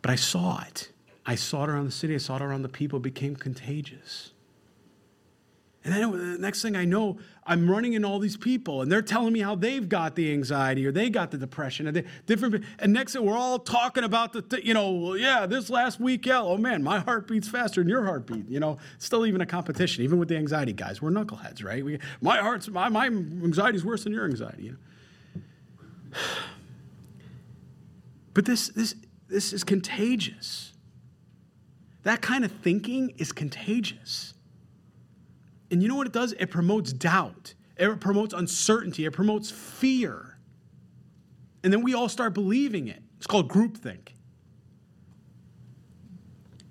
But I saw it. I saw it around the city, I saw it around the people, it became contagious. And then the next thing I know, I'm running in all these people, and they're telling me how they've got the anxiety or they got the depression, and different. And next thing we're all talking about the, you know, yeah, this last week, yeah, oh man, my heart beats faster than your heartbeat. You know, still even a competition, even with the anxiety guys. We're knuckleheads, right? We, my heart's my my anxiety is worse than your anxiety. You know? But this this this is contagious. That kind of thinking is contagious. And you know what it does? It promotes doubt, it promotes uncertainty, it promotes fear. And then we all start believing it. It's called groupthink.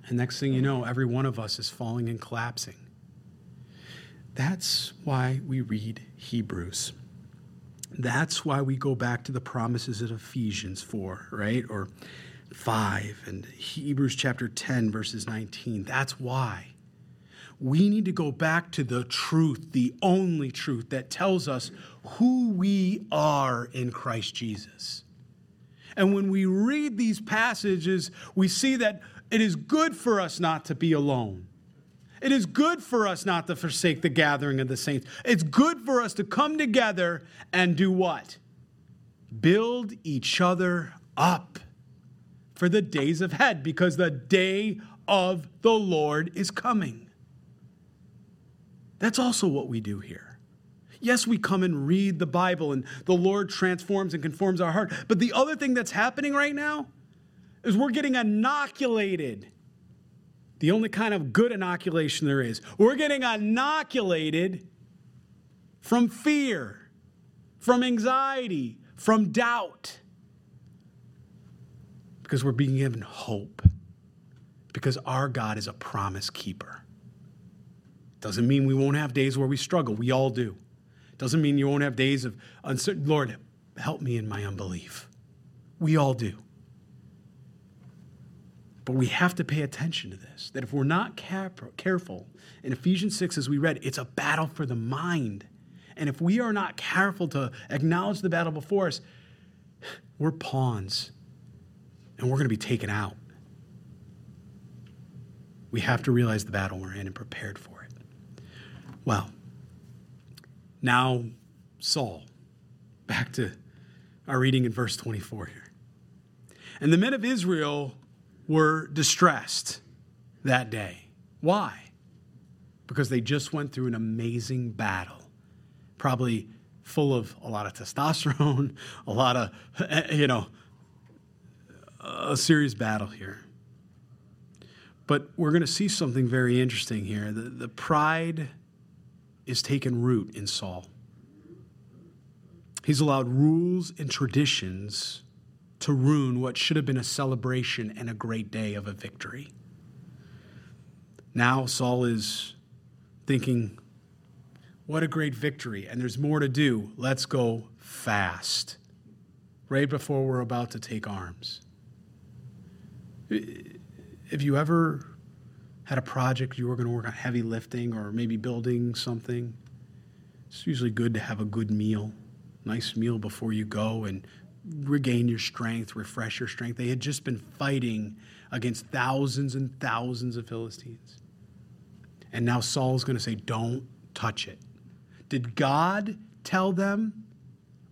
And next thing you know, every one of us is falling and collapsing. That's why we read Hebrews. That's why we go back to the promises of Ephesians 4, right? Or 5 and Hebrews chapter 10, verses 19. That's why. We need to go back to the truth, the only truth that tells us who we are in Christ Jesus. And when we read these passages, we see that it is good for us not to be alone. It is good for us not to forsake the gathering of the saints. It's good for us to come together and do what? Build each other up for the days ahead because the day of the Lord is coming. That's also what we do here. Yes, we come and read the Bible and the Lord transforms and conforms our heart. But the other thing that's happening right now is we're getting inoculated. The only kind of good inoculation there is. We're getting inoculated from fear, from anxiety, from doubt because we're being given hope. Because our God is a promise keeper. Doesn't mean we won't have days where we struggle. We all do. Doesn't mean you won't have days of uncertain. Lord, help me in my unbelief. We all do. But we have to pay attention to this that if we're not careful, in Ephesians 6, as we read, it's a battle for the mind. And if we are not careful to acknowledge the battle before us, we're pawns and we're going to be taken out. We have to realize the battle we're in and prepared for. Well, now Saul, back to our reading in verse 24 here. And the men of Israel were distressed that day. Why? Because they just went through an amazing battle, probably full of a lot of testosterone, a lot of, you know, a serious battle here. But we're going to see something very interesting here. The, the pride is taken root in Saul. He's allowed rules and traditions to ruin what should have been a celebration and a great day of a victory. Now Saul is thinking, what a great victory, and there's more to do. Let's go fast, right before we're about to take arms. Have you ever had a project you were going to work on heavy lifting or maybe building something? It's usually good to have a good meal, nice meal before you go and regain your strength, refresh your strength. They had just been fighting against thousands and thousands of Philistines. And now Saul's going to say, Don't touch it. Did God tell them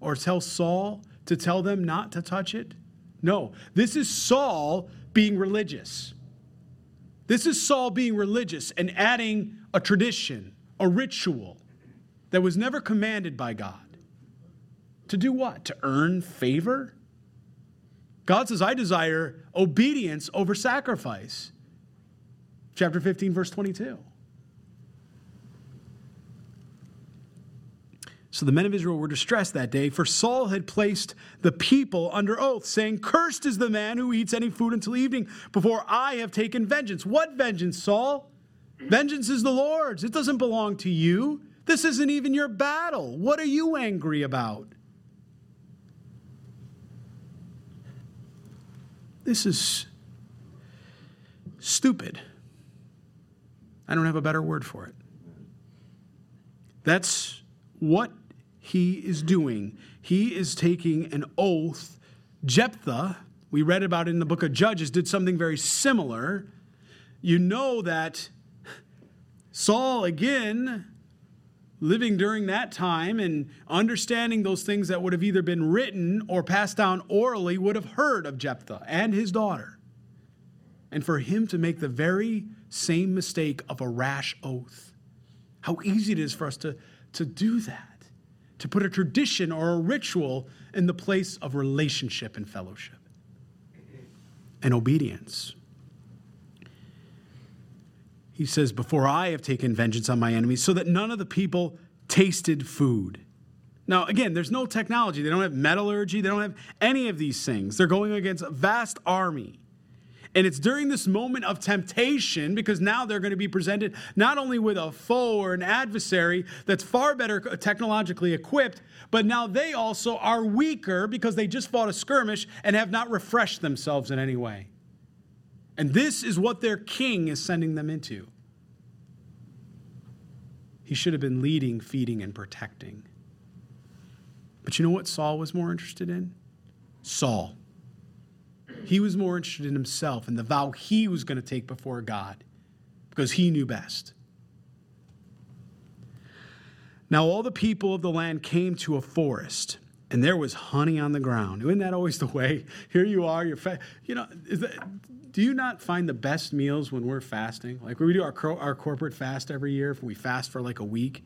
or tell Saul to tell them not to touch it? No. This is Saul being religious. This is Saul being religious and adding a tradition, a ritual that was never commanded by God. To do what? To earn favor? God says, I desire obedience over sacrifice. Chapter 15, verse 22. So the men of Israel were distressed that day, for Saul had placed the people under oath, saying, Cursed is the man who eats any food until evening, before I have taken vengeance. What vengeance, Saul? Vengeance is the Lord's. It doesn't belong to you. This isn't even your battle. What are you angry about? This is stupid. I don't have a better word for it. That's what he is doing. He is taking an oath. Jephthah, we read about in the book of Judges, did something very similar. You know that Saul, again, living during that time and understanding those things that would have either been written or passed down orally, would have heard of Jephthah and his daughter. And for him to make the very same mistake of a rash oath. How easy it is for us to, to do that, to put a tradition or a ritual in the place of relationship and fellowship and obedience. He says, Before I have taken vengeance on my enemies, so that none of the people tasted food. Now, again, there's no technology. They don't have metallurgy. They don't have any of these things. They're going against a vast army. And it's during this moment of temptation, because now they're going to be presented not only with a foe or an adversary that's far better technologically equipped, but now they also are weaker because they just fought a skirmish and have not refreshed themselves in any way. And this is what their king is sending them into. He should have been leading, feeding, and protecting. But you know what Saul was more interested in? Saul. He was more interested in himself and the vow he was going to take before God because he knew best. Now, all the people of the land came to a forest, and there was honey on the ground. Isn't that always the way? Here you are, you're, fa- you know, that, do you not find the best meals when we're fasting? Like when we do our, our corporate fast every year, if we fast for like a week.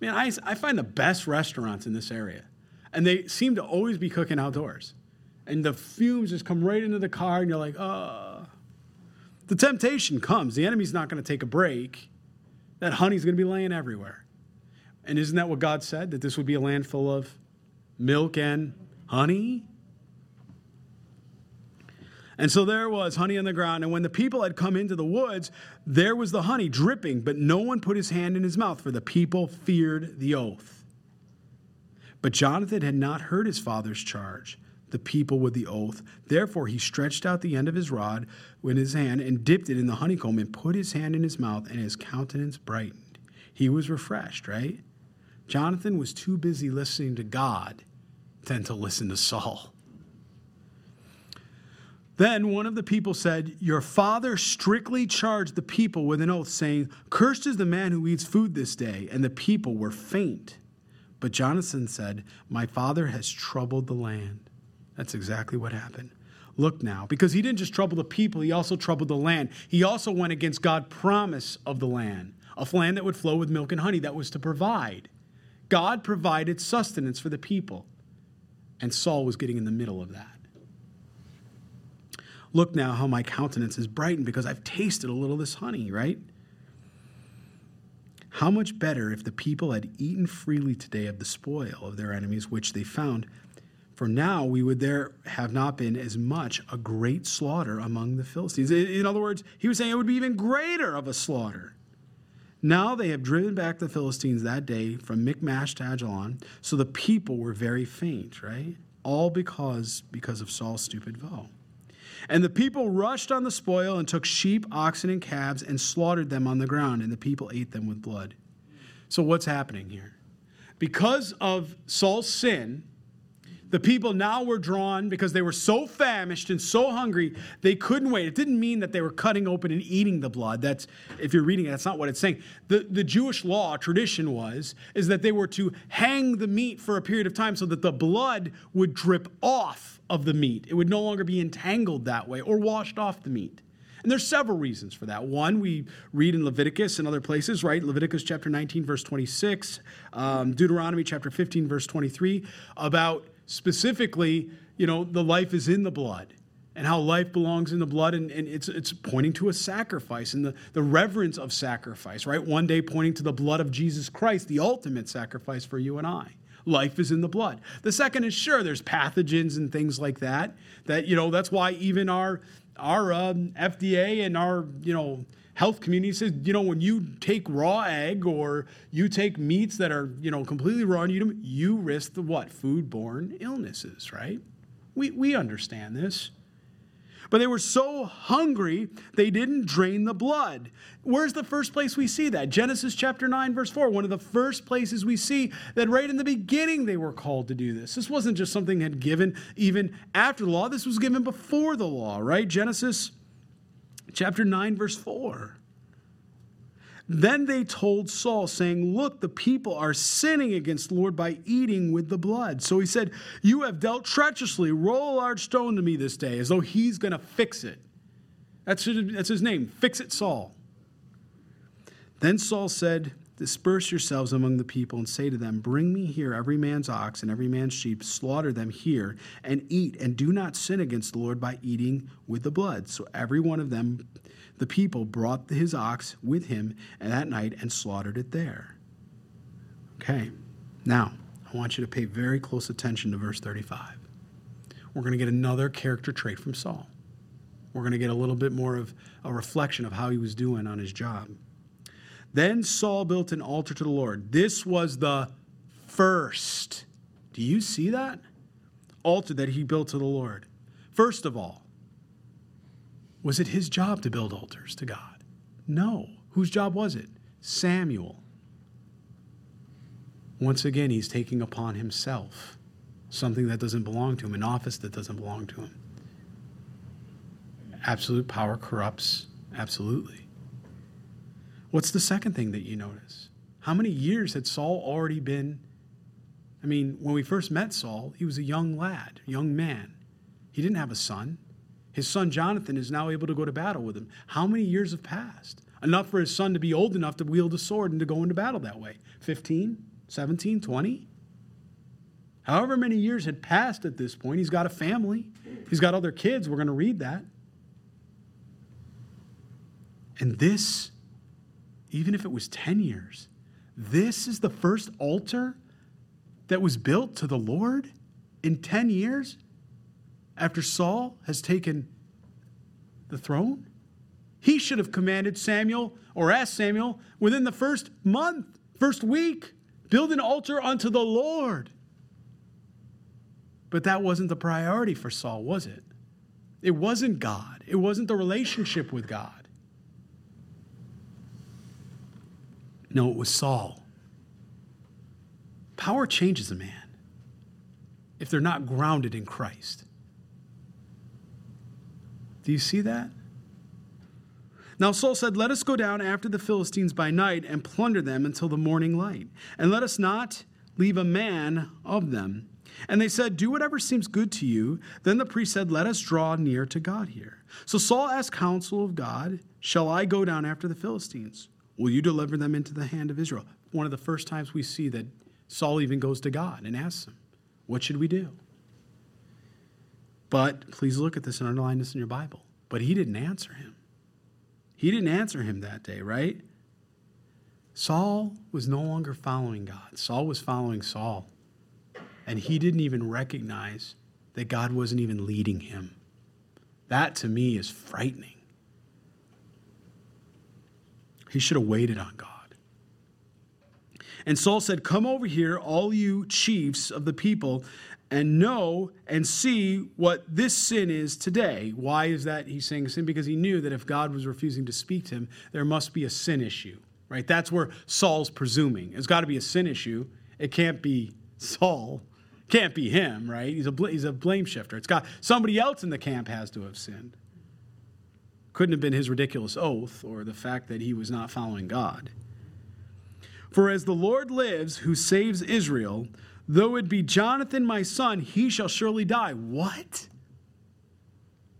Man, I, I find the best restaurants in this area. And they seem to always be cooking outdoors. And the fumes just come right into the car, and you're like, oh. The temptation comes. The enemy's not going to take a break. That honey's going to be laying everywhere. And isn't that what God said? That this would be a land full of milk and honey? And so there was honey on the ground. And when the people had come into the woods, there was the honey dripping, but no one put his hand in his mouth, for the people feared the oath. But Jonathan had not heard his father's charge, the people with the oath. Therefore he stretched out the end of his rod in his hand and dipped it in the honeycomb and put his hand in his mouth, and his countenance brightened. He was refreshed, right? Jonathan was too busy listening to God than to listen to Saul. Then one of the people said, Your father strictly charged the people with an oath, saying, Cursed is the man who eats food this day. And the people were faint. But Jonathan said, My father has troubled the land. That's exactly what happened. Look now, because he didn't just trouble the people, he also troubled the land. He also went against God's promise of the land, a land that would flow with milk and honey, that was to provide. God provided sustenance for the people, and Saul was getting in the middle of that. Look now how my countenance is brightened because I've tasted a little of this honey, right? How much better if the people had eaten freely today of the spoil of their enemies, which they found. For now we would there have not been as much a great slaughter among the Philistines. In other words, he was saying it would be even greater of a slaughter. Now they have driven back the Philistines that day from Michmash to Ajalon, so the people were very faint, right? All because because of Saul's stupid vow. And the people rushed on the spoil and took sheep, oxen, and calves and slaughtered them on the ground, and the people ate them with blood. So, what's happening here? Because of Saul's sin, the people now were drawn because they were so famished and so hungry, they couldn't wait. It didn't mean that they were cutting open and eating the blood. That's if you're reading it, that's not what it's saying. The, the Jewish law tradition was is that they were to hang the meat for a period of time so that the blood would drip off of the meat. It would no longer be entangled that way or washed off the meat. And there's several reasons for that. One, we read in Leviticus and other places, right? Leviticus chapter 19, verse 26, um, Deuteronomy chapter 15, verse 23, about specifically, you know, the life is in the blood and how life belongs in the blood. And, and, it's, it's pointing to a sacrifice and the, the reverence of sacrifice right? One day pointing to the blood of jesus christ the ultimate sacrifice for you and i. Life is in the blood. The second is sure there's pathogens and things like that that you know that's why even our our um, fda and our you know health community says, you know, when you take raw egg or you take meats that are, you know, completely raw and you you risk the what? Foodborne illnesses, right? We, we understand this. But they were so hungry, they didn't drain the blood. Where's the first place we see that? Genesis chapter 9, verse 4. One of the first places we see that right in the beginning they were called to do this. This wasn't just something had given even after the law, this was given before the law, right? Genesis chapter 9, verse 4. Then they told Saul, saying, Look, the people are sinning against the Lord by eating with the blood. So he said, You have dealt treacherously. Roll a large stone to me this day, as though he's going to fix it. That's his, that's his name, Fix It Saul. Then Saul said, Disperse yourselves among the people and say to them, Bring me here every man's ox and every man's sheep, slaughter them here, and eat, and do not sin against the Lord by eating with the blood. So every one of them, the people, brought his ox with him that night and slaughtered it there. Okay, now I want you to pay very close attention to verse 35. We're going to get another character trait from Saul. We're going to get a little bit more of a reflection of how he was doing on his job. Then Saul built an altar to the Lord. This was the first. Do you see that? Altar that he built to the Lord. First of all, was it his job to build altars to God? No. Whose job was it? Samuel. Once again, he's taking upon himself something that doesn't belong to him, an office that doesn't belong to him. Absolute power corrupts, absolutely. What's the second thing that you notice? How many years had Saul already been? I mean, when we first met Saul, he was a young lad, young man. He didn't have a son. His son Jonathan is now able to go to battle with him. How many years have passed? Enough for his son to be old enough to wield a sword and to go into battle that way. 15, 17, 20? However many years had passed at this point, he's got a family. He's got other kids. We're going to read that. And this even if it was 10 years. This is the first altar that was built to the Lord in 10 years after Saul has taken the throne? He should have commanded Samuel or asked Samuel within the first month, first week, build an altar unto the Lord. But that wasn't the priority for Saul, was it? It wasn't God, it wasn't the relationship with God. No, it was Saul. Power changes a man if they're not grounded in Christ. Do you see that? Now Saul said, Let us go down after the Philistines by night and plunder them until the morning light, and let us not leave a man of them. And they said, Do whatever seems good to you. Then the priest said, Let us draw near to God here. So Saul asked counsel of God, Shall I go down after the Philistines? Will you deliver them into the hand of Israel? One of the first times we see that Saul even goes to God and asks him, What should we do? But please look at this and underline this in your Bible. But he didn't answer him. He didn't answer him that day, right? Saul was no longer following God. Saul was following Saul. And he didn't even recognize that God wasn't even leading him. That to me is frightening. He should have waited on God. And Saul said, Come over here, all you chiefs of the people, and know and see what this sin is today. Why is that he's saying sin? Because he knew that if God was refusing to speak to him, there must be a sin issue, right? That's where Saul's presuming. It's got to be a sin issue. It can't be Saul. Can't be him, right? He's a, he's a blame shifter. It's got somebody else in the camp has to have sinned. Couldn't have been his ridiculous oath or the fact that he was not following God. For as the Lord lives, who saves Israel, though it be Jonathan my son, he shall surely die. What?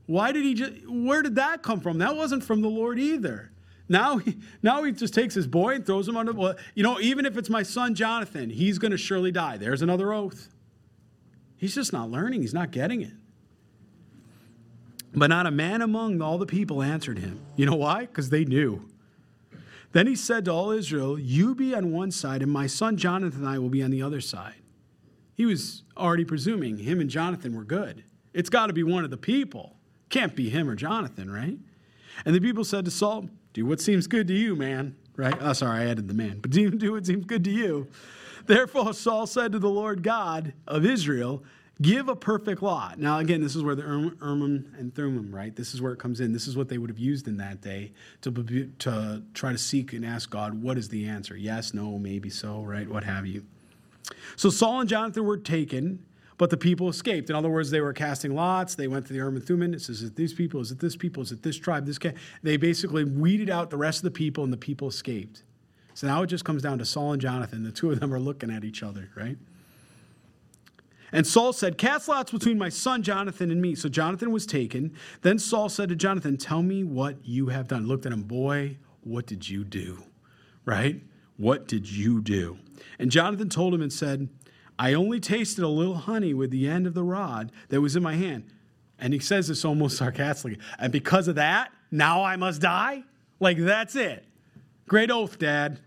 Why did he just, where did that come from? That wasn't from the Lord either. Now he, now he just takes his boy and throws him under, well, you know, even if it's my son Jonathan, he's going to surely die. There's another oath. He's just not learning, he's not getting it. But not a man among all the people answered him. You know why? Because they knew. Then he said to all Israel, You be on one side, and my son Jonathan and I will be on the other side. He was already presuming him and Jonathan were good. It's got to be one of the people. Can't be him or Jonathan, right? And the people said to Saul, Do what seems good to you, man. Right? Oh, sorry, I added the man. But do, do what seems good to you. Therefore, Saul said to the Lord God of Israel, Give a perfect law. Now, again, this is where the Urim and Thummim, right? This is where it comes in. This is what they would have used in that day to, to try to seek and ask God, what is the answer? Yes, no, maybe so, right? What have you. So Saul and Jonathan were taken, but the people escaped. In other words, they were casting lots. They went to the Urim and Thummim. It says, is it these people? Is it this people? Is it this tribe? This? They basically weeded out the rest of the people, and the people escaped. So now it just comes down to Saul and Jonathan. The two of them are looking at each other, right? And Saul said, Cast lots between my son Jonathan and me. So Jonathan was taken. Then Saul said to Jonathan, Tell me what you have done. Looked at him, Boy, what did you do? Right? What did you do? And Jonathan told him and said, I only tasted a little honey with the end of the rod that was in my hand. And he says this almost sarcastically. And because of that, now I must die? Like, that's it. Great oath, Dad.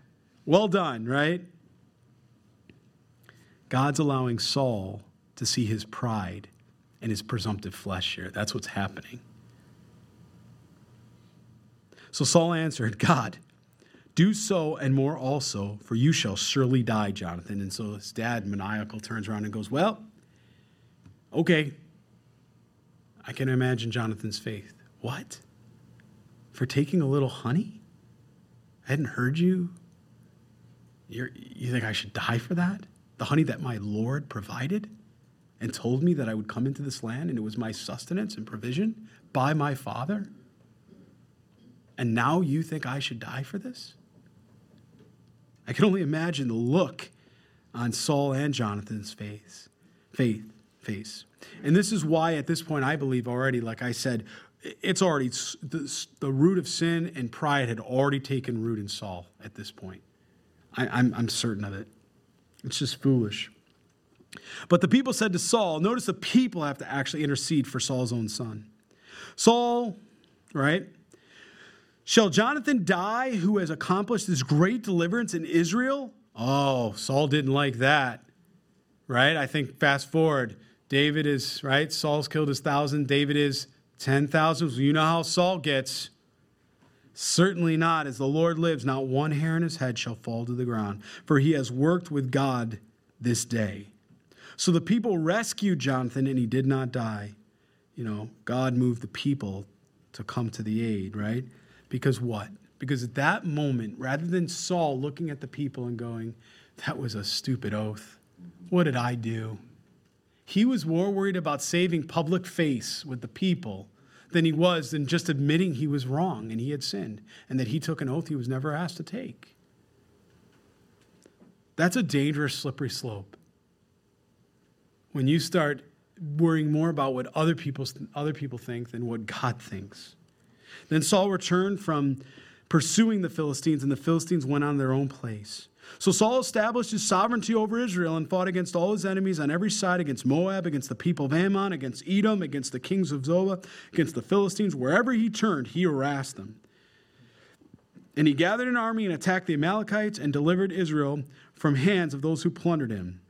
Well done, right? God's allowing Saul to see his pride and his presumptive flesh here. That's what's happening. So Saul answered, God, do so and more also, for you shall surely die, Jonathan. And so his dad, maniacal, turns around and goes, Well, okay. I can imagine Jonathan's faith. What? For taking a little honey? I hadn't heard you. You're, you think I should die for that? The honey that my Lord provided? And told me that I would come into this land and it was my sustenance and provision by my father? And now you think I should die for this? I can only imagine the look on Saul and Jonathan's face, faith, face. And this is why, at this point, I believe already, like I said, it's already the, the root of sin and pride had already taken root in Saul at this point. I, I'm, I'm certain of it. It's just foolish. But the people said to Saul, notice the people have to actually intercede for Saul's own son. Saul, right? Shall Jonathan die who has accomplished this great deliverance in Israel? Oh, Saul didn't like that, right? I think fast forward. David is, right? Saul's killed his thousand. David is 10,000. You know how Saul gets. Certainly not. As the Lord lives, not one hair in his head shall fall to the ground, for he has worked with God this day. So the people rescued Jonathan and he did not die. You know, God moved the people to come to the aid, right? Because what? Because at that moment, rather than Saul looking at the people and going, that was a stupid oath. What did I do? He was more worried about saving public face with the people than he was than just admitting he was wrong and he had sinned and that he took an oath he was never asked to take. That's a dangerous, slippery slope. When you start worrying more about what other people, other people think than what God thinks. Then Saul returned from pursuing the Philistines, and the Philistines went on their own place. So Saul established his sovereignty over Israel and fought against all his enemies on every side against Moab, against the people of Ammon, against Edom, against the kings of Zobah, against the Philistines. Wherever he turned, he harassed them. And he gathered an army and attacked the Amalekites and delivered Israel from hands of those who plundered him.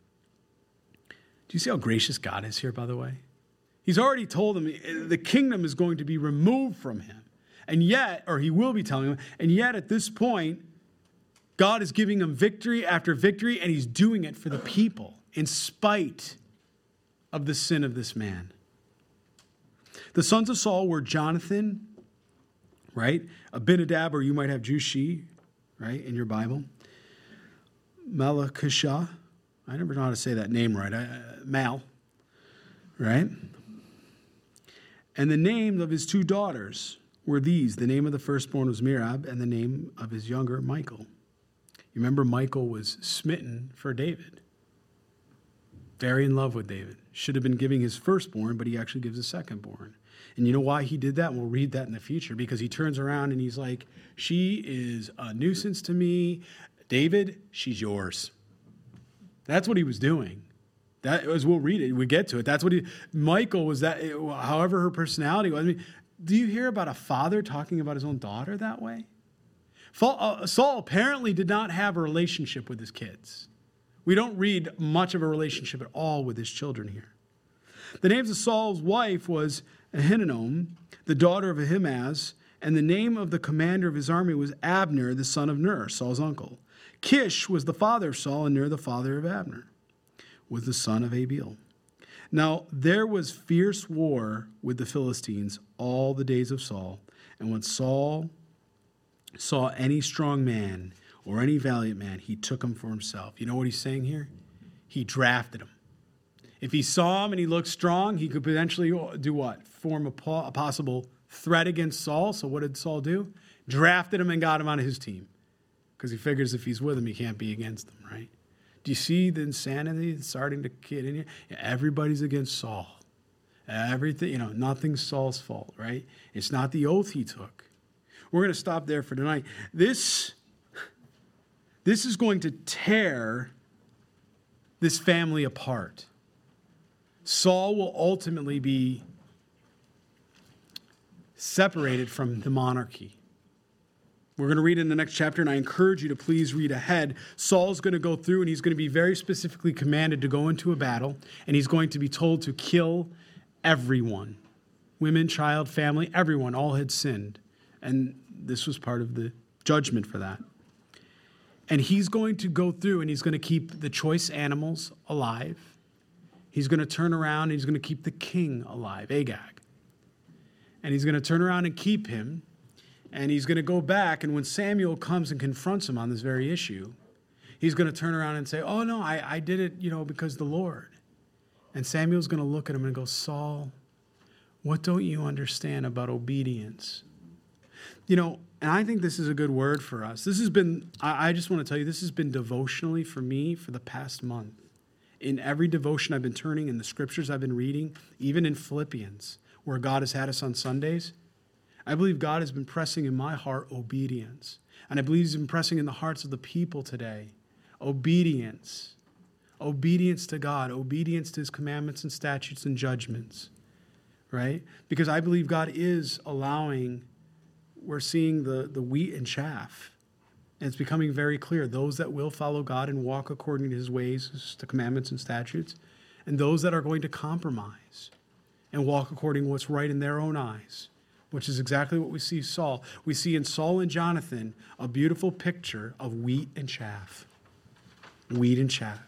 Do you see how gracious God is here, by the way? He's already told them eh, the kingdom is going to be removed from him. And yet, or he will be telling them, and yet at this point, God is giving him victory after victory, and he's doing it for the people in spite of the sin of this man. The sons of Saul were Jonathan, right? Abinadab, or you might have Jishui, right, in your Bible. Malakishah. I never know how to say that name right. Uh, Mal, right? And the names of his two daughters were these. The name of the firstborn was Merab, and the name of his younger, Michal. You remember Michal was smitten for David, very in love with David. Should have been giving his firstborn, but he actually gives his secondborn. And you know why he did that? We'll read that in the future because he turns around and he's like, She is a nuisance to me. David, she's yours. That's what he was doing. That as we'll read it, we get to it. That's what he. Michal was that. However, her personality was. I mean, do you hear about a father talking about his own daughter that way? Uh, Saul apparently did not have a relationship with his kids. We don't read much of a relationship at all with his children here. The names of Saul's wife was Ahinoam, the daughter of Ahimaaz, and the name of the commander of his army was Abner, the son of Ner, Saul's uncle. Kish was the father of Saul, and Ner, the father of Abner, was the son of Abiel. Now there was fierce war with the Philistines all the days of Saul, and when Saul saw any strong man or any valiant man, he took him for himself. You know what he's saying here? He drafted him. If he saw him and he looked strong, he could potentially do what? Form a, po- a possible threat against Saul. So what did Saul do? Drafted him and got him on his team because he figures if he's with him, he can't be against them, right? Do you see the insanity starting to get in here? Yeah, everybody's against Saul. Everything, you know, nothing's Saul's fault, right? It's not the oath he took. We're going to stop there for tonight. This, this is going to tear this family apart. Saul will ultimately be separated from the monarchy. We're going to read in the next chapter, and I encourage you to please read ahead. Saul's going to go through, and he's going to be very specifically commanded to go into a battle, and he's going to be told to kill everyone women, child, family, everyone, all had sinned. And this was part of the judgment for that. And he's going to go through and he's going to keep the choice animals alive. He's going to turn around and he's going to keep the king alive, Agag. And he's going to turn around and keep him and he's going to go back, and when Samuel comes and confronts him on this very issue, he's going to turn around and say, Oh, no, I, I did it, you know, because the Lord. And Samuel's going to look at him and go, Saul, what don't you understand about obedience? You know, and I think this is a good word for us. This has been, I, I just want to tell you, this has been devotionally for me for the past month. In every devotion I've been turning, in the scriptures I've been reading, even in Philippians, where God has had us on Sundays, I believe God has been pressing in my heart obedience. And I believe He's been pressing in the hearts of the people today obedience. Obedience to God, obedience to His commandments and statutes and judgments, right? Because I believe God is allowing, we're seeing the, the wheat and chaff. And it's becoming very clear those that will follow God and walk according to His ways, to commandments and statutes, and those that are going to compromise and walk according to what's right in their own eyes which is exactly what we see Saul. We see in Saul and Jonathan a beautiful picture of wheat and chaff. Wheat and chaff.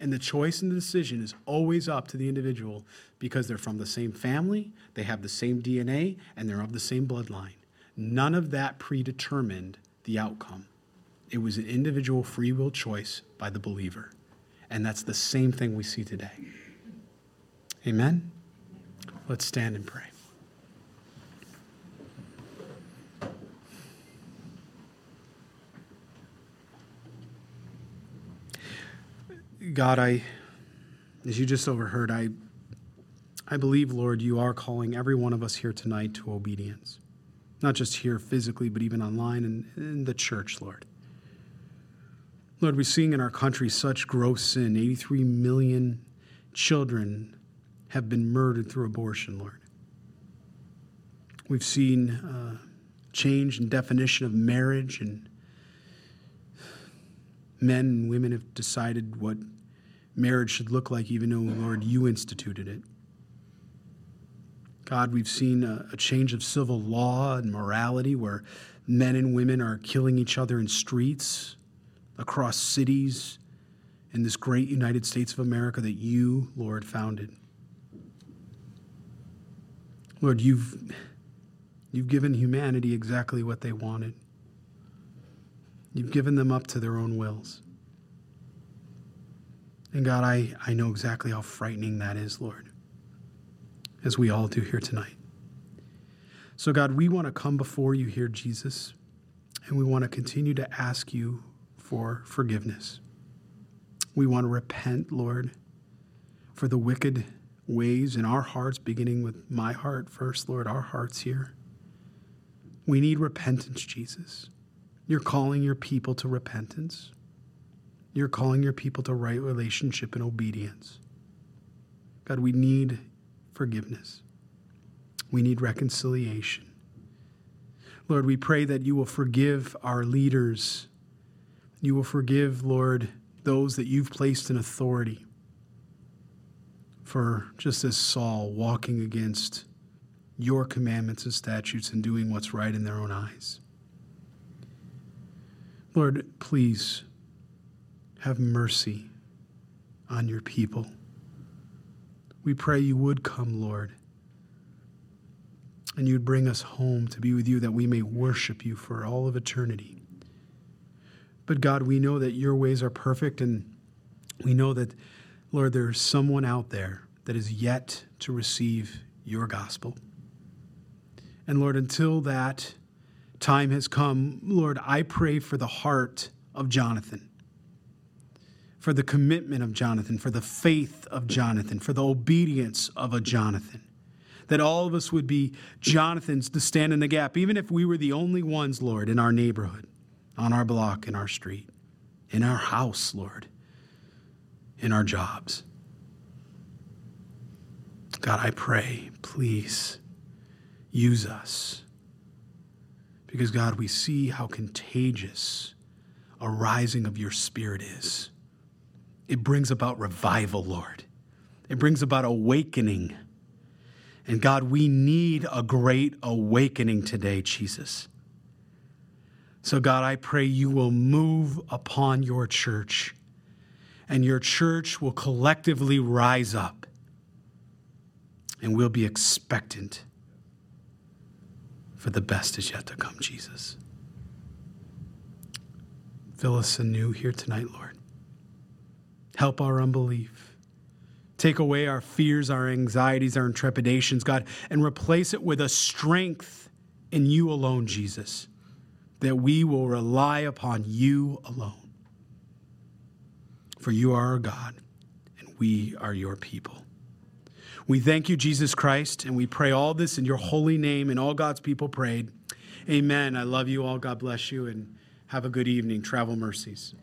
And the choice and the decision is always up to the individual because they're from the same family, they have the same DNA, and they're of the same bloodline. None of that predetermined the outcome. It was an individual free will choice by the believer. And that's the same thing we see today. Amen? Let's stand and pray. God, I, as you just overheard, I, I believe, Lord, you are calling every one of us here tonight to obedience. Not just here physically, but even online and in the church, Lord. Lord, we're seeing in our country such gross sin. 83 million children have been murdered through abortion, Lord. We've seen uh, change in definition of marriage, and men and women have decided what marriage should look like, even though, Lord, you instituted it. God, we've seen a, a change of civil law and morality where men and women are killing each other in streets across cities in this great United States of America that you, Lord, founded. Lord, you've, you've given humanity exactly what they wanted. You've given them up to their own wills. And God, I, I know exactly how frightening that is, Lord, as we all do here tonight. So, God, we want to come before you here, Jesus, and we want to continue to ask you for forgiveness. We want to repent, Lord, for the wicked ways in our hearts, beginning with my heart first, Lord, our hearts here. We need repentance, Jesus. You're calling your people to repentance. You're calling your people to right relationship and obedience. God, we need forgiveness. We need reconciliation. Lord, we pray that you will forgive our leaders. You will forgive, Lord, those that you've placed in authority for just as Saul walking against your commandments and statutes and doing what's right in their own eyes. Lord, please have mercy on your people. We pray you would come, Lord, and you'd bring us home to be with you that we may worship you for all of eternity. But God, we know that your ways are perfect, and we know that, Lord, there's someone out there that is yet to receive your gospel. And Lord, until that time has come, Lord, I pray for the heart of Jonathan for the commitment of Jonathan, for the faith of Jonathan, for the obedience of a Jonathan. That all of us would be Jonathans to stand in the gap, even if we were the only ones, Lord, in our neighborhood, on our block, in our street, in our house, Lord, in our jobs. God, I pray, please use us. Because, God, we see how contagious a rising of your spirit is it brings about revival, Lord. It brings about awakening. And God, we need a great awakening today, Jesus. So, God, I pray you will move upon your church and your church will collectively rise up and we'll be expectant for the best is yet to come, Jesus. Fill us anew here tonight, Lord. Help our unbelief. Take away our fears, our anxieties, our trepidations, God, and replace it with a strength in you alone, Jesus, that we will rely upon you alone. For you are our God, and we are your people. We thank you, Jesus Christ, and we pray all this in your holy name, and all God's people prayed. Amen. I love you all. God bless you, and have a good evening. Travel mercies.